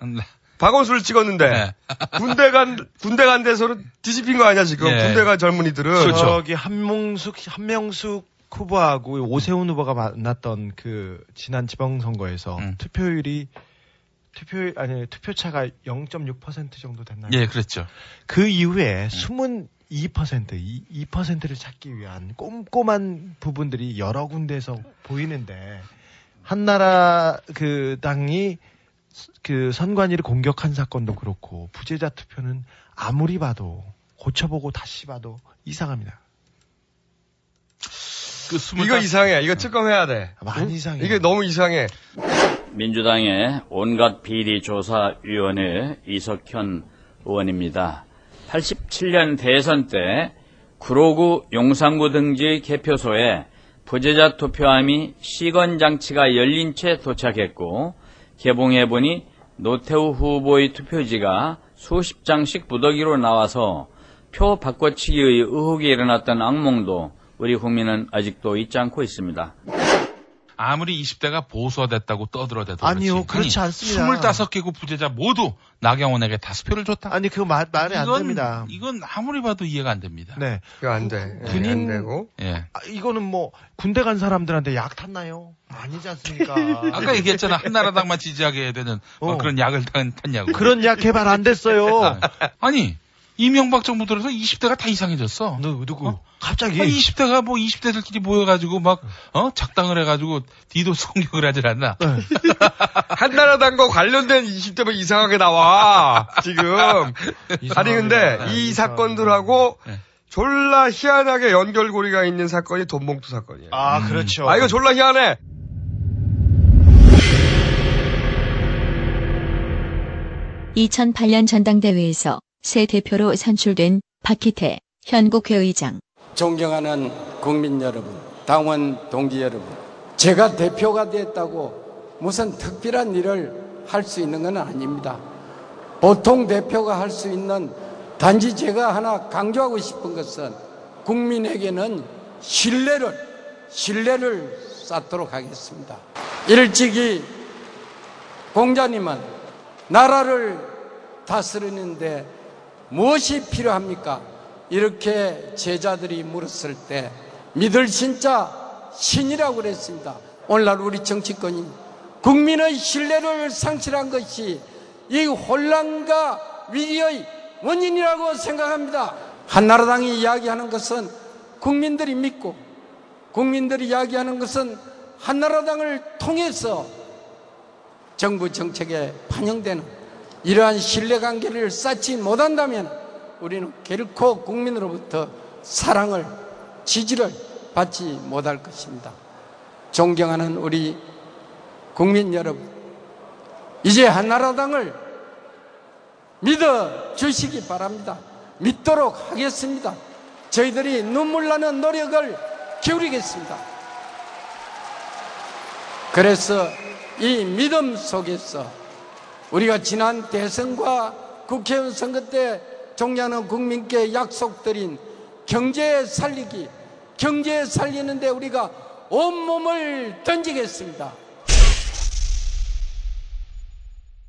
박원순을 찍었는데 네. [laughs] 군대 간 군대 간 데서는 뒤집힌 거 아니야 지금 예. 군대 간 젊은이들은 그렇죠. 저기 한명숙 한명숙 후보하고 오세훈 후보가 만났던 그 지난 지방선거에서 음. 투표율이 투표 아니 투표차가 0.6% 정도 됐나요? 예, 그랬죠. 그 이후에 숨은 2%, 이 2%를 찾기 위한 꼼꼼한 부분들이 여러 군데에서 보이는데 한나라 그 당이 그 선관위를 공격한 사건도 그렇고 부재자 투표는 아무리 봐도 고쳐보고 다시 봐도 이상합니다. 그 스물 이거 이상해 이거 특검해야 돼 많이 응? 이상해. 이게 너무 이상해 민주당의 온갖 비리 조사 위원회 이석현 의원입니다. 87년 대선 때 구로구 용산구 등지 개표소에 부재자 투표함이 시건 장치가 열린 채 도착했고 개봉해 보니 노태우 후보의 투표지가 수십 장씩 무더기로 나와서 표 바꿔치기의 의혹이 일어났던 악몽도 우리 국민은 아직도 잊지 않고 있습니다. 아무리 20대가 보수화됐다고 떠들어대도 아니요, 그렇지. 그렇지 않습니다. 25개국 부재자 모두 나경원에게 다수표를 줬다. 아니 그거 말, 말이 안 이건- 됩니다. 이건 아무리 봐도 이해가 안 됩니다. 네. 이거 안 돼 군인- 안 되고 예. 아, 이거는 뭐 군대 간 사람들한테 약 탔나요? 아니지 않습니까? [laughs] 아까 얘기했잖아. 한나라당만 지지하게 되는 뭐 어. 그런 약을 탔- 탔냐고. 그런 약 개발 안 됐어요. [laughs] 아니, 이명박 정부 들어서 20대가 다 이상해졌어. 누, 누구? 갑자기? 20대가 뭐 20대들끼리 모여가지고 막, 어? 작당을 해가지고 디도스 공격을 하질 않나? 네. [laughs] 한나라당과 관련된 20대만 뭐 이상하게 나와 지금 아니 근데 이 사건들하고 졸라 희한하게 연결고리가 있는 사건이 돈봉투 사건이에요. 아, 그렇죠. 아 이거 졸라 희한해. 2008년 전당대회에서 새 대표로 선출된 박희태 현국회의장. 존경하는 국민 여러분, 당원 동지 여러분, 제가 대표가 됐다고 무슨 특별한 일을 할 수 있는 건 아닙니다. 보통 대표가 할 수 있는 단지 제가 하나 강조하고 싶은 것은 국민에게는 신뢰를, 신뢰를 쌓도록 하겠습니다. 일찍이 공자님은 나라를 다스리는데 무엇이 필요합니까? 이렇게 제자들이 물었을 때 믿을 진짜 신이라고 그랬습니다. 오늘날 우리 정치권이 국민의 신뢰를 상실한 것이 이 혼란과 위기의 원인이라고 생각합니다. 한나라당이 이야기하는 것은 국민들이 믿고 국민들이 이야기하는 것은 한나라당을 통해서 정부 정책에 반영되는 이러한 신뢰관계를 쌓지 못한다면 우리는 결코 국민으로부터 사랑을 지지를 받지 못할 것입니다. 존경하는 우리 국민 여러분, 이제 한나라당을 믿어 주시기 바랍니다. 믿도록 하겠습니다. 저희들이 눈물 나는 노력을 기울이겠습니다. 그래서 이 믿음 속에서 우리가 지난 대선과 국회의원 선거 때 존경하는 국민께 약속드린 경제 살리기, 경제 살리는데 우리가 온몸을 던지겠습니다.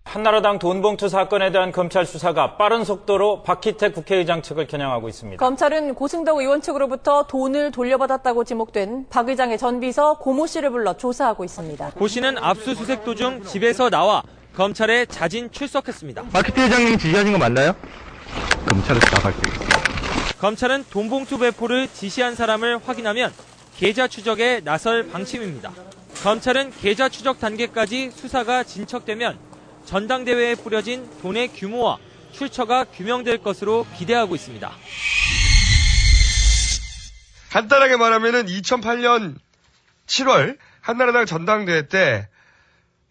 한나라당 돈봉투 사건에 대한 검찰 수사가 빠른 속도로 박희태 국회의장 측을 겨냥하고 있습니다. 검찰은 고승덕 의원 측으로부터 돈을 돌려받았다고 지목된 박 의장의 전 비서 고모 씨를 불러 조사하고 있습니다. 고 씨는 압수수색 도중 집에서 나와 검찰에 자진 출석했습니다. 박희태 회장님 지시하신 거 맞나요? 검찰에 수사할게요. 검찰은 돈봉투 배포를 지시한 사람을 확인하면 계좌 추적에 나설 방침입니다. 검찰은 계좌 추적 단계까지 수사가 진척되면 전당대회에 뿌려진 돈의 규모와 출처가 규명될 것으로 기대하고 있습니다. 간단하게 말하면은 2008년 7월 한나라당 전당대회 때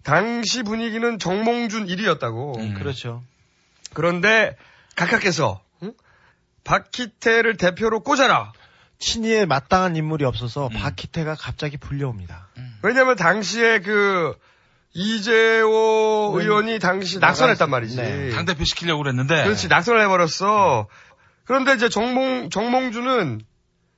당시 분위기는 정몽준 1위였다고. 그렇죠. 그런데 각하께서 응? 박희태를 대표로 꽂아라. 친이에 마땅한 인물이 없어서 박희태가 갑자기 불려옵니다. 왜냐면 당시에 그 이재호 의원이 당시 낙선했단 말이지. 네. 당 대표 시키려고 그랬는데. 그렇지, 낙선을 해버렸어. 그런데 이제 정몽, 정몽주는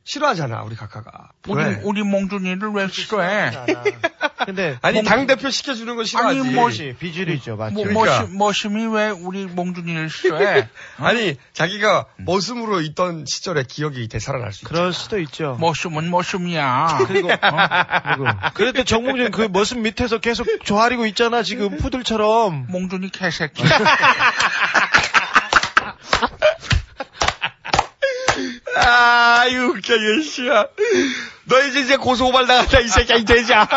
싫어하잖아 우리 각하가. 우리 왜? 우리 몽준이를 왜 싫어해? [laughs] 근데 아니 몽- 당 대표 시켜주는 거 싫어하지. 아니, 뭐- 비주류죠, 맞죠? 뭐, 그러니까. 머심, 머심 이 왜 우리 몽준이를 싫어해? [laughs] 아니 자기가 머슴으로 있던 시절의 기억이 되살아날 수. 그럴 수도 있죠. 머심은 머심이야. 그리고 그리고 그래도 정몽준 그 머슴 밑에서 계속 조아리고 있잖아 지금 [laughs] 푸들처럼. 몽준이 개새끼. 아, 이 웃겨, 이 씨야. 너 이제 이제 고소 고발 나간다, 이 새끼야, 이 돼지야.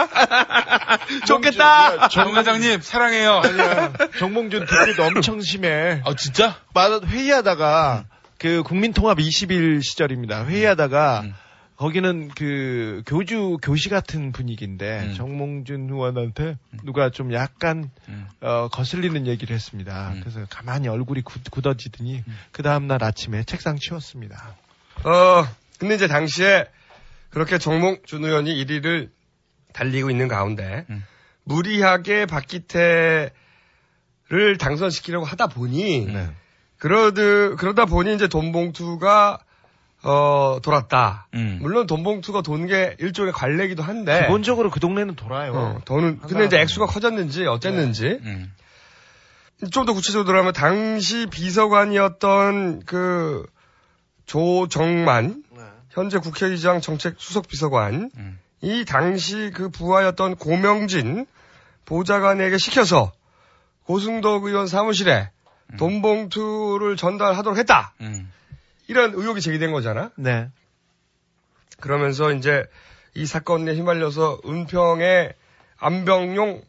[laughs] 좋겠다. 정 회장님 사랑해요. 아니야. [laughs] 정몽준 뒷끝 엄청 심해. 아 진짜? 맞아 회의하다가 그 국민통합 20일 시절입니다. 회의하다가 음. 거기는 그 교주 교시 같은 분위기인데 음. 정몽준 의원한테 누가 좀 약간 음. 어, 거슬리는 얘기를 했습니다. 그래서 가만히 얼굴이 굳, 굳어지더니 그 다음 날 아침에 책상 치웠습니다. 어, 근데 이제 당시에 그렇게 정몽준 의원이 1위를 달리고 있는 가운데 음. 무리하게 박기태를 당선시키려고 하다 보니 네. 그러드, 그러다 보니 이제 돈봉투가 어, 돌았다. 음. 물론 돈봉투가 도는 게 일종의 관례기도 한데 기본적으로 그 동네는 돌아요. 어, 돈은 근데 이제 액수가 커졌는지 어쨌는지 음. 좀더 구체적으로 들어가면 당시 비서관이었던 그 조정만 현재 국회의장 정책 수석 비서관 음. 이 당시 그 부하였던 고명진 보좌관에게 시켜서 고승덕 의원 사무실에 돈봉투를 전달하도록 했다. 음. 이런 의혹이 제기된 거잖아. 네. 그러면서 이제 이 사건에 휘말려서 은평의 안병용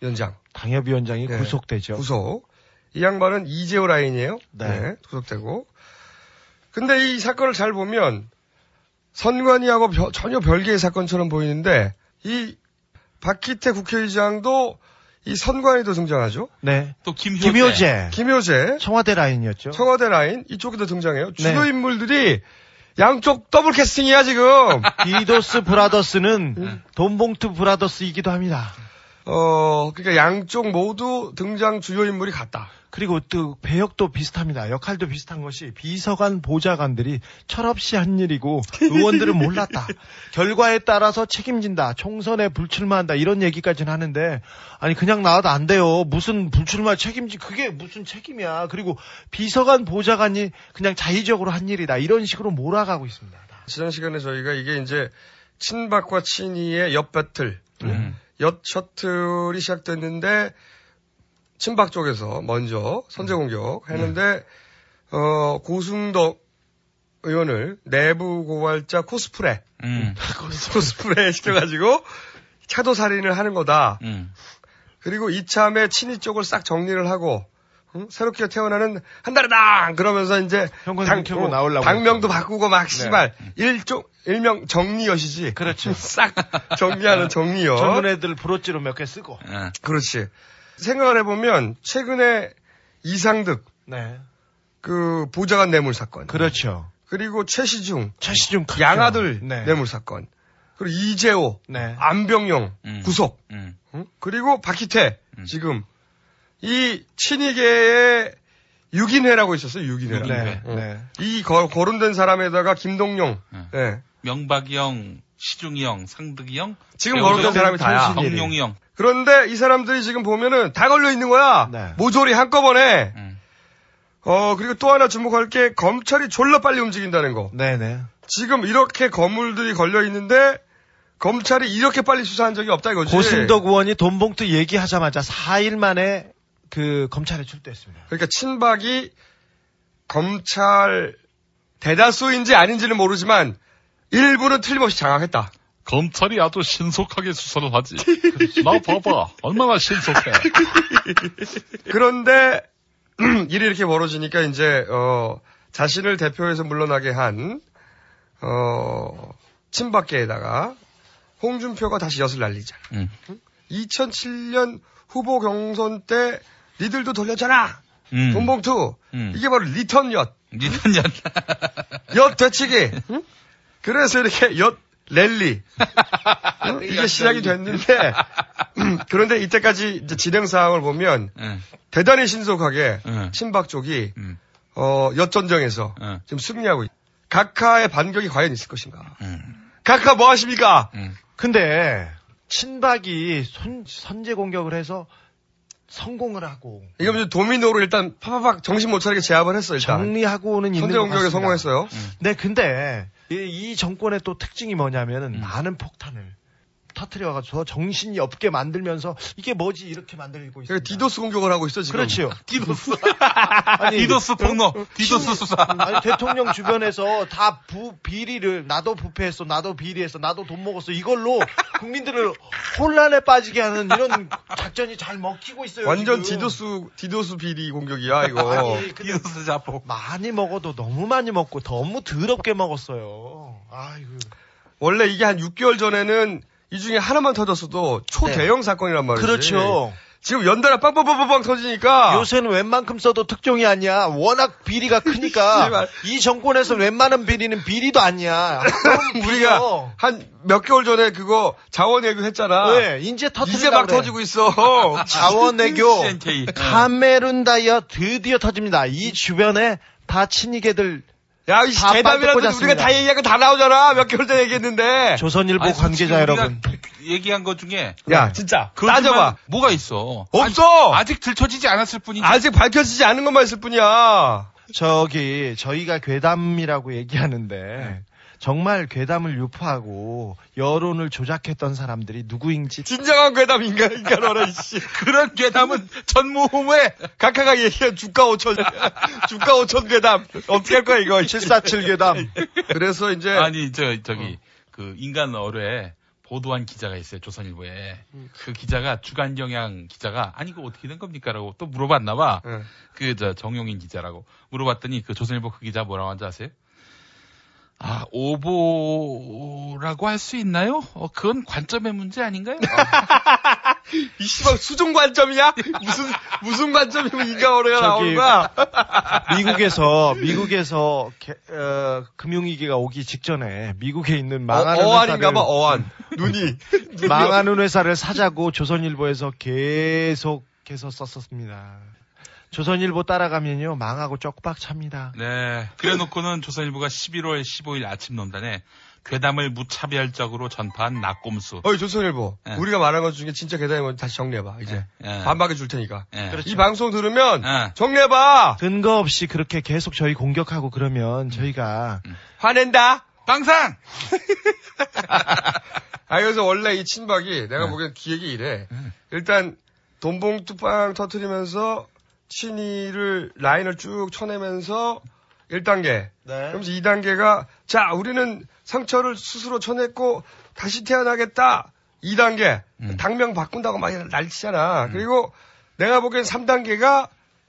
위원장 당협위원장이 네. 구속되죠. 구속. 이 양반은 이재호 라인이에요. 네. 네. 구속되고. 근데 이 사건을 잘 보면 선관위하고 벼- 전혀 별개의 사건처럼 보이는데 이 박희태 국회의장도 이 선관위도 등장하죠. 네. 또 김효재. 김효재. 김효재, 청와대 라인이었죠. 청와대 라인 이쪽에도 등장해요. 주요 네. 인물들이 양쪽 더블 캐스팅이야 지금. [laughs] 디도스 brothers는 돈봉투 brothers이기도 합니다. 어 그러니까 양쪽 모두 등장 주요 인물이 같다. 그리고 또 배역도 비슷합니다. 역할도 비슷한 것이 비서관 보좌관들이 철없이 한 일이고 의원들은 몰랐다. [laughs] 결과에 따라서 책임진다. 총선에 불출마한다. 이런 얘기까지는 하는데 아니 그냥 나와도 안 돼요. 무슨 불출마 책임지 그게 무슨 책임이야. 그리고 비서관 보좌관이 그냥 자의적으로 한 일이다. 이런 식으로 몰아가고 있습니다. 지난 시간에 저희가 이게 이제 친박과 친이의 옆 배틀, 음. 옆 셔틀이 시작됐는데 친박 쪽에서 먼저 선제 공격 했는데 어 고승덕 의원을 내부 고발자 코스프레 음. [laughs] 코스프레 시켜가지고 차도 살인을 하는 거다. 음. 그리고 이참에 친이 쪽을 싹 정리를 하고 응? 새롭게 태어나는 한 달이다 그러면서 이제 현관문 켜고 어, 나오려고 당명도 바꾸고 막 네. 씨발 일종 일명 정리여시지. 그렇죠. [laughs] 싹 정리하는 정리여. 젊은 애들 브로치로 몇 개 쓰고. 예. 그렇지. 생각을 해보면 최근에 이상득 네. 그 보좌관 뇌물 사건. 그렇죠. 그리고 최시중 최시중. 양아들 네. 뇌물 사건. 그리고 이재호 네. 안병용 음. 구속. 음. 응? 그리고 박희태 지금 이 친이계의 육인회라고 있었어요. 육인회. 육인회. 응. 네. 이 거, 거론된 사람에다가 김동용. 네. 예. 명박이 형, 시중이 형, 상득이 형. 지금 거론된 사람이 다야. 정용이 형. 그런데 이 사람들이 지금 보면은 다 걸려 있는 거야. 네. 모조리 한꺼번에. 음. 어, 그리고 또 하나 주목할 게 검찰이 졸라 빨리 움직인다는 거. 네네. 지금 이렇게 거물들이 걸려 있는데 검찰이 이렇게 빨리 수사한 적이 없다 이거지. 고승덕 의원이 돈봉투 얘기하자마자 4일 만에 그 검찰에 출두했습니다. 그러니까 친박이 검찰 대다수인지 아닌지는 모르지만 일부는 틀림없이 장악했다. 검찰이 아주 신속하게 수사를 하지. [laughs] 나 봐봐. 얼마나 신속해. [laughs] 그런데 [clears throat] 일이 이렇게 벌어지니까 이제 어 자신을 대표에서 물러나게 한 어, 친박계에다가 홍준표가 다시 엿을 날리잖아. 음. 2007년 후보 경선 때 니들도 돌렸잖아. 음. 돈봉투. 음. 이게 바로 리턴 엿. 리턴 엿. 엿 되치기. 그래서 이렇게 엿 랠리. [laughs] 응? 이게 시작이 됐는데 그런데 이때까지 이제 진행 상황을 보면 응. 대단히 신속하게 응. 친박 쪽이 음. 어, 엿전쟁에서 응. 지금 승리하고 있. 각하의 반격이 과연 있을 것인가. 음. 각하 뭐 하십니까? 근데 친박이 손, 선제 공격을 해서 성공을 하고 이거 이제 도미노로 일단 파파박 정신 못 차리게 제압을 했어 일단. 정리하고는 있는 선제 것 공격에. 성공했어요. 네, 근데 이, 이 정권의 또 특징이 뭐냐면은 음. 많은 폭탄을 터트려가지고 정신이 없게 만들면서 이게 뭐지 이렇게 만들고 있어요. 그러니까 디도스 공격을 하고 있어 지금. 그렇죠. [laughs] 디도스. 아니, [laughs] 디도스 폭로, 어? 디도스 친- 수사. 아니, 대통령 주변에서 다 부, 비리를, 나도 부패했어, 나도 비리했어, 나도 돈 먹었어, 이걸로 국민들을 혼란에 빠지게 하는 이런 작전이 잘 먹히고 있어요. 완전 지금. 디도스 디도스 비리 공격이야 [laughs] 이거. 아니, 디도스 자폭. 많이 먹어도 너무 많이 먹고 너무 더럽게 먹었어요. 아이고. 원래 이게 한 6개월 전에는 이 중에 하나만 터졌어도 초대형 사건이란 말이지. 네. 그렇죠. 지금 연달아 빵빵빵빵빵 터지니까 요새는 웬만큼 써도 특종이 아니야. 워낙 비리가 [laughs] 크니까. 이 정권에서 웬만한 비리는 비리도 아니야. [laughs] 우리가 한 몇 개월 전에 그거 자원외교 했잖아. 왜? 이제 터뜨리려고 이제 막 그래. 터지고 있어. [laughs] 자원외교. 카메룬 다이어 드디어 터집니다. 이 주변에 다 친이계들 야, 이 빨대 우리가. 다 얘기한 거 다 나오잖아. 몇 개월 전에 얘기했는데. 조선일보 아니, 관계자 여러분. 얘기한 것 중에 야, 진짜. 그렇지만 따져봐. 뭐가 있어? 없어! 아직, 아직 들춰지지 않았을 뿐이지. 아직 밝혀지지 않은 것만 있을 뿐이야. 저기 저희가 괴담이라고 얘기하는데 정말 괴담을 유포하고 여론을 조작했던 사람들이 누구인지 진정한 괴담 인간, 인간어라, 이씨. 그런 괴담은 전무후무에 각하가 얘기한 주가 5천, 주가 5천 괴담. 어떻게 할 거야, 이거. 747 괴담. 그래서 이제. 아니 저 저기 그 인간 어뢰 보도한 기자가 있어요 조선일보에 그 기자가 주간경향 기자가 아니 이거 어떻게 된 겁니까라고 또 물어봤나 봐. 응. 그저 정용인 기자라고 물어봤더니 그 조선일보 그 기자 뭐라고 한지 아세요? 아 오보라고 할 수 있나요? 어 그건 관점의 문제 아닌가요? [laughs] 이 씨발 수중 관점이야? 무슨, 무슨 관점이면 인간어뢰가 나오는 저기- 거야? [laughs] 미국에서 미국에서 개- 어, 금융위기가 오기 직전에 미국에 있는 망하는 어, 어안인가 회사를 봐, 어안. 눈이. [laughs] 망하는 회사를 사자고 조선일보에서 계속해서 썼었습니다. 조선일보 따라가면요 망하고 쪽박 찹니다. 네. 그래놓고는 조선일보가 11월 15일 아침 논단에 괴담을 무차별적으로 전파한 낙곰수. 어이, 조선일보. 예. 우리가 말한 것 중에 진짜 괴담이면 다시 정리해봐, 이제. 예. 반박해 줄 테니까. 예. 이 방송 들으면 예. 정리해봐! 근거 없이 그렇게 계속 저희 공격하고 그러면 저희가 화낸다! 빵상! [laughs] 아, 그래서 원래 이 친박이 내가 보기엔 기획이 이래. 일단 돈봉투빵 터트리면서 친이를 라인을 쭉 쳐내면서 1단계. 그러면서 2단계가 자, 우리는 상처를 스스로 쳐냈고 다시 태어나겠다. 2단계. 당명 바꾼다고 막 난리치잖아. 그리고 내가 보기엔 3단계가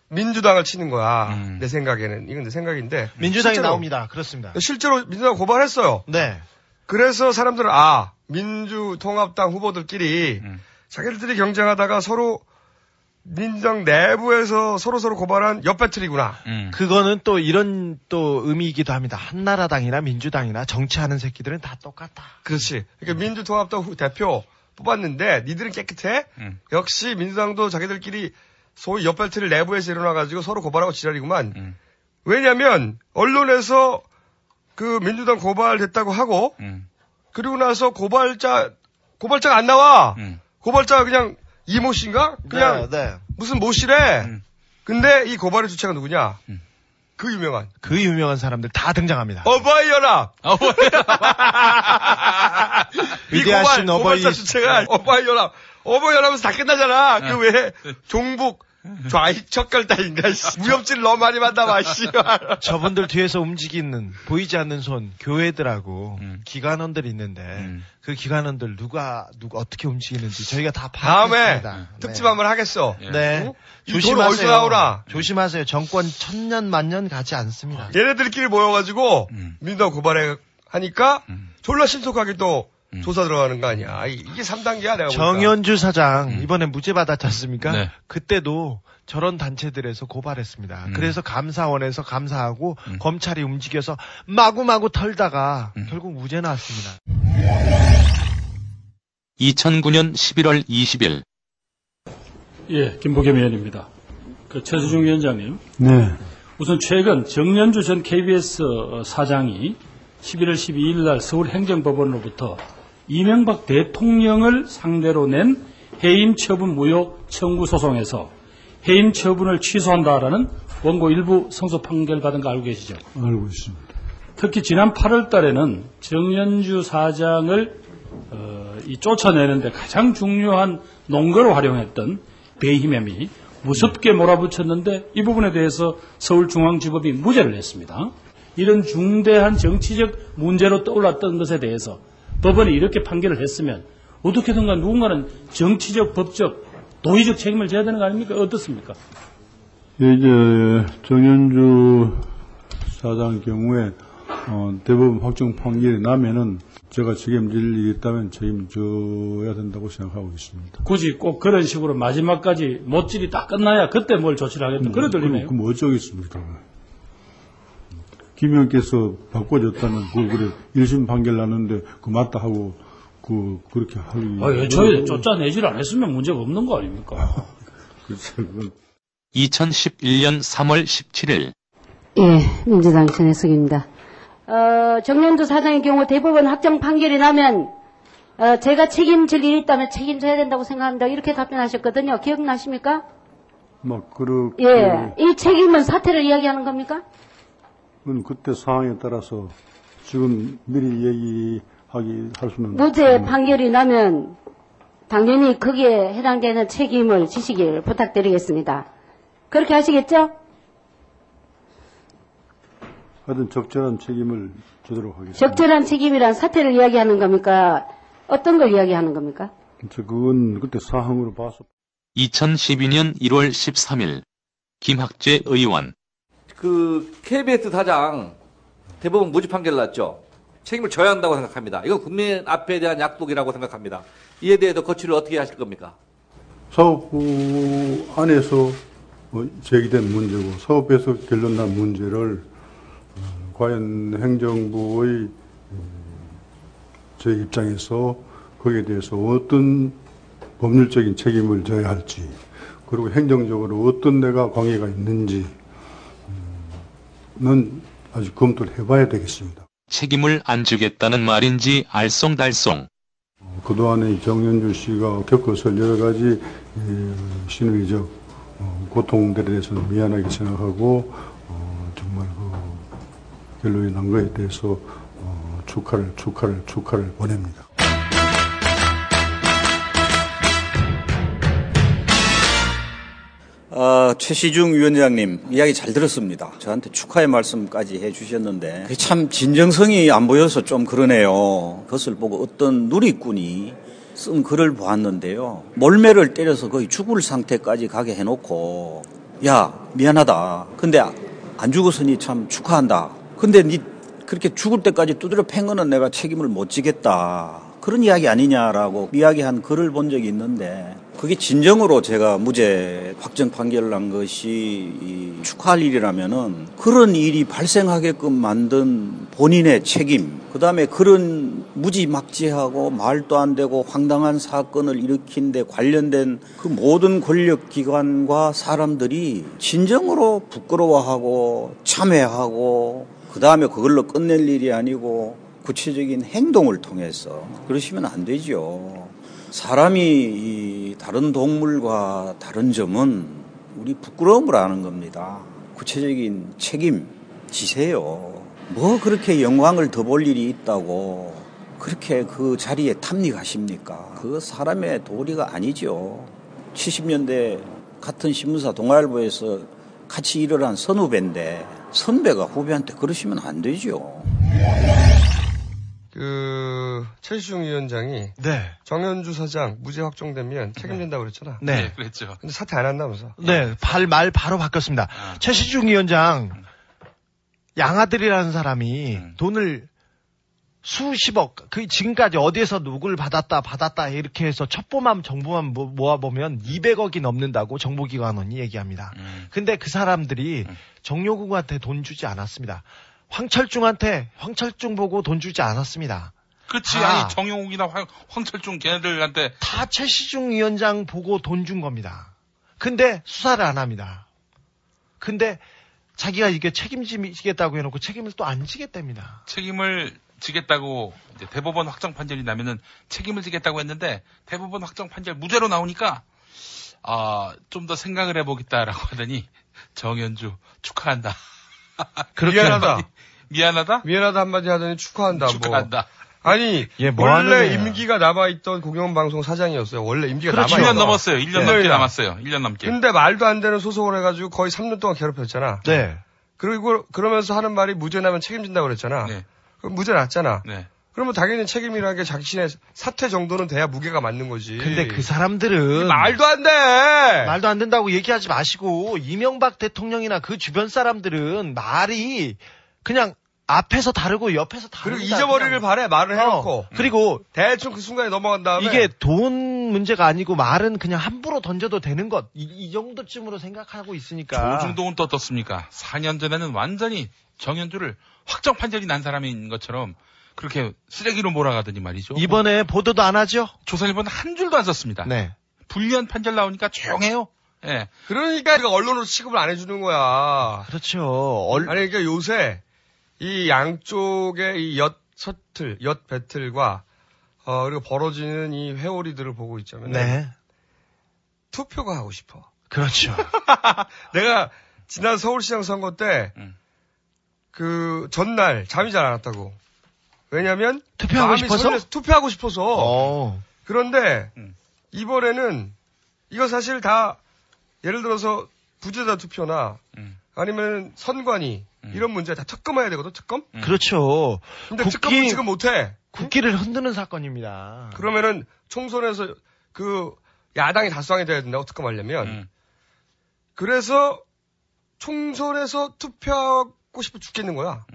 민주당을 치는 거야. 내 생각에는. 이건 내 생각인데. 민주당이 실제로- 나옵니다. 그렇습니다. 실제로 민주당 고발했어요. 네. 그래서 사람들은 아 민주통합당 후보들끼리 자기들이 경쟁하다가 서로 민주당 내부에서 서로 서로 고발한 옆배틀이구나. 그거는 또 이런 또 의미이기도 합니다. 한나라당이나 민주당이나 정치하는 새끼들은 다 똑같다. 그렇지. 그러니까 민주통합당 후- 대표 뽑았는데 니들은 깨끗해. 역시 민주당도 자기들끼리 소위 옆배틀을 내부에서 일어나가지고 서로 고발하고 지랄이구만. 왜냐면 언론에서 그 민주당 고발됐다고 하고 그리고 나서 고발자 고발자가 안 나와. 고발자가 그냥 이모 씨인가? 그냥 네, 네. 무슨 모 씨래. 근데 이 고발의 주체가 누구냐? 그 유명한 그 유명한 사람들 다 등장합니다. 어버이 연합. [laughs] 이 고발, 어버이 주체가 어버이 연합. 어버이 연합에서 다 끝나잖아. 그 외에 종북 좌익 척결단인가 씨. 무협지를 너무 많이 만나봐 씨. [laughs] 저분들 뒤에서 움직이는 보이지 않는 손 교회들하고 음. 기관원들이 있는데 그 기관원들 누가 누가 어떻게 움직이는지 저희가 다 다음에 파악했습니다. 특집 한번 하겠어. 네. 어? 이돈 어디서 조심하세요. 나오나? 조심하세요. 정권 천년 만년 가지 않습니다. 얘네들끼리 모여가지고 음. 민주당 고발해 하니까 졸라 신속하게 또 조사 들어가는 거 아니야. 이- 이게 3단계야 내가 보니까. 정현주 사장 이번에 무죄 받았지 않습니까? 네. 그때도 저런 단체들에서 고발했습니다. 음. 그래서 감사원에서 감사하고 검찰이 움직여서 마구마구 털다가 음. 결국 무죄 나왔습니다. 2009년 11월 20일 예, 김보겸 의원입니다. 그 최수중 위원장님, 네. 우선 최근 정년주 전 KBS 사장이 11월 12일 날 서울행정법원으로부터 이명박 대통령을 상대로 낸 해임 처분 무효 청구 소송에서 해임 처분을 취소한다라는 원고 일부 성소 판결 받은 거 알고 계시죠? 알고 있습니다. 특히 지난 8월 달에는 정연주 사장을 어, 이 쫓아내는데 가장 중요한 농거로 활용했던 배희mem이 무섭게 몰아붙였는데 이 부분에 대해서 서울중앙지법이 무죄를 냈습니다. 이런 중대한 정치적 문제로 떠올랐던 것에 대해서 법원이 이렇게 판결을 했으면 어떻게든가 누군가는 정치적, 법적, 도의적 책임을 져야 되는 거 아닙니까? 어떻습니까? 예, 이제 정현주 사장 경우에 어, 대법원 확정 판결이 나면은 제가 책임질 일이 있다면 책임져야 된다고 생각하고 있습니다. 굳이 꼭 그런 식으로 마지막까지 못질이 딱 끝나야 그때 뭘 조치를 하겠다. 음, 그래 들리네요. 그럼, 그럼 어쩌겠습니까? 김 의원께서 바꿔줬다면 그 그래 1심 판결 났는데 그 맞다 하고 그 그렇게 하기. 아, 애초에 쫓아내질 않았으면 문제가 없는 거 아닙니까? [laughs] 글쎄, 그건 2011년 3월 17일 예, 민주당 전혜숙입니다. 어, 정년도 사장의 경우 대법원 확정 판결이 나면 어, 제가 책임질 일이 있다면 책임져야 된다고 생각합니다. 이렇게 답변하셨거든요. 기억나십니까? 막 그렇게. 예, 이 책임은 사태를 이야기하는 겁니까? 그건 그때 상황에 따라서 지금 미리 얘기하기 할 수는. 무죄 판결이 나면 당연히 거기에 해당되는 책임을 지시길 부탁드리겠습니다. 그렇게 하시겠죠? 하여튼 적절한 책임을 지도록 하겠습니다. 적절한 책임이란 사태를 이야기하는 겁니까? 어떤 걸 이야기하는 겁니까? 저 그건 그때 사항으로 봐서 2012년 1월 13일 김학재 의원 그 KBS 사장 대법원 무죄 판결 났죠. 책임을 져야 한다고 생각합니다. 이건 국민 앞에 대한 약속이라고 생각합니다. 이에 대해서 거취를 어떻게 하실 겁니까? 사업부 안에서 어, 제기된 문제고 사업부에서 결론난 문제를 어, 과연 행정부의 음, 제 입장에서 거기에 대해서 어떤 법률적인 책임을 져야 할지 그리고 행정적으로 어떤 데가 관계가 있는지 는 아직 검토를 해봐야 되겠습니다. 책임을 안 지겠다는 말인지 알쏭달쏭 그동안에 정현주 씨가 겪었을 여러 가지 이, 신의적 어, 고통들에 대해서는 미안하게 생각하고 어, 정말 그 결론이 난 거에 대해서 어, 축하를 축하를 축하를 보냅니다. 아, 최시중 위원장님 이야기 잘 들었습니다. 저한테 축하의 말씀까지 해주셨는데 참 진정성이 안 보여서 좀 그러네요. 그것을 보고 어떤 누리꾼이 쓴 글을 보았는데요. 몰매를 때려서 거의 죽을 상태까지 가게 해놓고 야 미안하다. 근데 안 죽었으니 참 축하한다. 근데 니 그렇게 죽을 때까지 두드려 팬 거는 내가 책임을 못 지겠다. 그런 이야기 아니냐라고 이야기한 글을 본 적이 있는데 그게 진정으로 제가 무죄 확정 판결 난 것이 이 축하할 일이라면은 그런 일이 발생하게끔 만든 본인의 책임, 그 다음에 그런 무지막지하고 말도 안 되고 황당한 사건을 일으킨 데 관련된 그 모든 권력기관과 사람들이 진정으로 부끄러워하고 참회하고 그 다음에 그걸로 끝낼 일이 아니고 구체적인 행동을 통해서 그러시면 안 되죠. 사람이 이 다른 동물과 다른 점은 우리 부끄러움을 아는 겁니다. 구체적인 책임 지세요. 뭐 그렇게 영광을 더 볼 일이 있다고 그렇게 그 자리에 탐닉하십니까? 그 사람의 도리가 아니죠. 70년대 같은 신문사 동아일보에서 같이 일을 한 선후배인데 선배가 후배한테 그러시면 안 되죠. 그 최시중 위원장이 네. 정현주 사장 무죄 확정되면 책임진다고 그랬잖아. 네. 그랬죠. 근데 사퇴 안 한다면서. 네, 발, 말 바로 바꿨습니다. 최시중 위원장, 양아들이라는 사람이 돈을 수십억, 그 지금까지 어디에서 누굴 받았다, 받았다, 이렇게 해서 첩보만, 정보만 모- 모아보면 200억이 넘는다고 정보기관원이 얘기합니다. 근데 그 사람들이 정용국한테 돈 주지 않았습니다. 황철중한테, 황철중 보고 돈 주지 않았습니다. 그치, 다. 아니, 정용욱이나 황, 황철중 걔네들한테 다 최시중 위원장 보고 돈 준 겁니다. 근데 수사를 안 합니다. 근데 자기가 이게 책임지겠다고 해놓고 책임을 또 안 지겠답니다. 책임을 지겠다고 이제 대법원 확정 판결이 나면은 책임을 지겠다고 했는데 대법원 확정 판결 무죄로 나오니까 아, 좀 더 생각을 해보겠다라고 하더니 정현주 축하한다. 미안하다. 한마디- 미안하다? 미안하다 한마디 하더니 축하한다. 뭐. 축하한다. 아니 예, 뭐 원래 애야. 임기가 남아있던 공영방송 사장이었어요. 원래 임기가 그렇죠. 남아있어. 1년 넘었어요. 1년 네. 넘게 남았어요. 1년 넘게. 근데 말도 안 되는 소송을 해가지고 거의 3년 동안 괴롭혔잖아. 네. 그리고 그러면서 하는 말이 무죄 나면 책임진다고 그랬잖아. 네. 그럼 무죄 났잖아. 네. 그러면 당연히 책임이라는 게 자신의 사퇴 정도는 돼야 무게가 맞는 거지. 근데 그 사람들은 말도 안 돼. 말도 안 된다고 얘기하지 마시고 이명박 대통령이나 그 주변 사람들은 말이 그냥 앞에서 다르고 옆에서 다르고 그리고 잊어버리길 바래 말을 해놓고. 그리고 대충 그 순간에 넘어간 다음에 이게 돈 문제가 아니고 말은 그냥 함부로 던져도 되는 것 이, 이 정도쯤으로 생각하고 있으니까 조중동은 또 어떻습니까? 4년 전에는 완전히 정현주를 확정 판결이 난 사람인 것처럼 그렇게 쓰레기로 몰아가더니 말이죠. 이번에 보도도 안 하죠? 조선일보는 한 줄도 안 썼습니다. 네. 불리한 판결 나오니까 조용해요. 예. 그러니까 그 언론으로 취급을 안 해주는 거야. 그렇죠. 아니 그러니까 요새 이 양쪽의 이엿 서틀, 엿 배틀과 어 그리고 벌어지는 이 회오리들을 보고 있자면 네. 투표가 하고 싶어. 그렇죠. [laughs] 내가 지난 서울시장 선거 때그 전날 잠이 잘 안 왔다고. 왜냐면 투표하고 마음이 싶어서? 투표하고 싶어서. 어. 그런데 이번에는 이거 사실 다 예를 들어서 부재자 투표나 아니면 선관위 이런 문제 다 특검해야 되거든 특검. 그렇죠. 근데 국기- 특검은 지금 못해. 국기를 흔드는 사건입니다. 그러면은 총선에서 그 야당이 다수당이 돼야 된다고 특검하려면. 그래서 총선에서 투표하고 싶어 죽겠는 거야.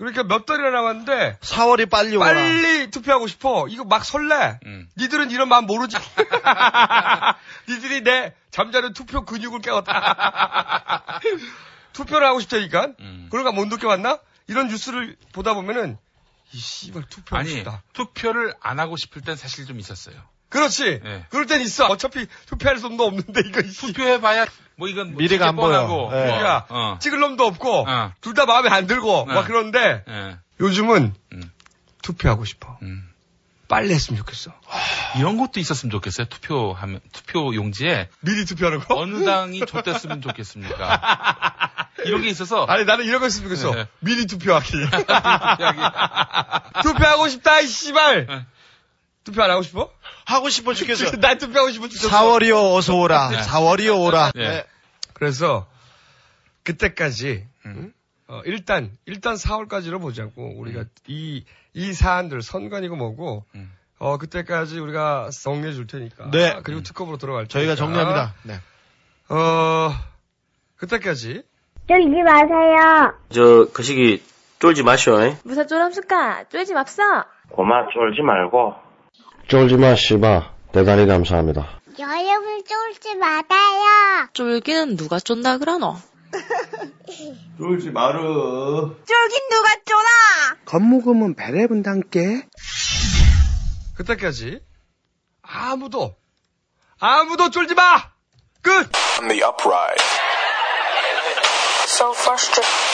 그러니까 몇 달이나 남았는데 4월이 빨리 오라. 빨리 투표하고 싶어. 이거 막 설레. 니들은 이런 마음 모르지. [laughs] 니들이 내 잠자는 투표 근육을 깨웠다. [laughs] 투표를 하고 싶다니까. 그러니까 못 느껴봤나? 이런 뉴스를 보다 보면은 이 씨발 투표하고 아니, 싶다. 투표를 안 하고 싶을 땐 사실 좀 있었어요. 그렇지. 예. 그럴 땐 있어. 어차피 투표할 놈도 없는데 이거 투표해봐야 뭐 이건 뭐 미래가 안 보여. 뻔하고, 예. 뭐, 야, 어. 찍을 놈도 없고 어. 둘다 마음에 안 들고 네. 막 그런데 예. 요즘은 음. 투표하고 싶어. 빨리 했으면 좋겠어. 이런 것도 있었으면 좋겠어요. 투표하면 투표 용지에 미리 투표하는 거? 어느 당이 줬댔으면 좋겠습니까? [laughs] 이런 게 있어서 아니 나는 이런 거 했으면 좋겠어. 네. 미리 투표하기. [laughs] [laughs] 투표하고 싶다 이 씨발. 네. 투표 안 하고 싶어? 하고 싶어 죽겠어. 난 투표하고 싶어 죽겠어. 4월이요 어서 오라. 네. 4월이요 오라. 네. 네. 그래서 그때까지 응? 어, 일단 일단 4월까지로 보자고 우리가 이이 사안들 선관이고 뭐고 어 그때까지 우리가 정리해 줄 테니까 네. 그리고 특검으로 들어갈 저희가 테니까. 정리합니다. 네. 어 그때까지 쫄지 마세요. 저, 그 시기 쫄지 마시오. 잉? 무사 쫄합니까? 쫄지 맙사. 고마 쫄지 말고. 쫄지 마, 씨바. 대단히 감사합니다. 여러분 쫄지 마세요. 쫄기는 누가 쫀다 그러노? [laughs] 쫄지 마르. 쫄긴 누가 쫄아? 겁먹으면 배를 분단께. 그때까지 아무도 아무도 쫄지 마. 끝. On the upright. So frustrated.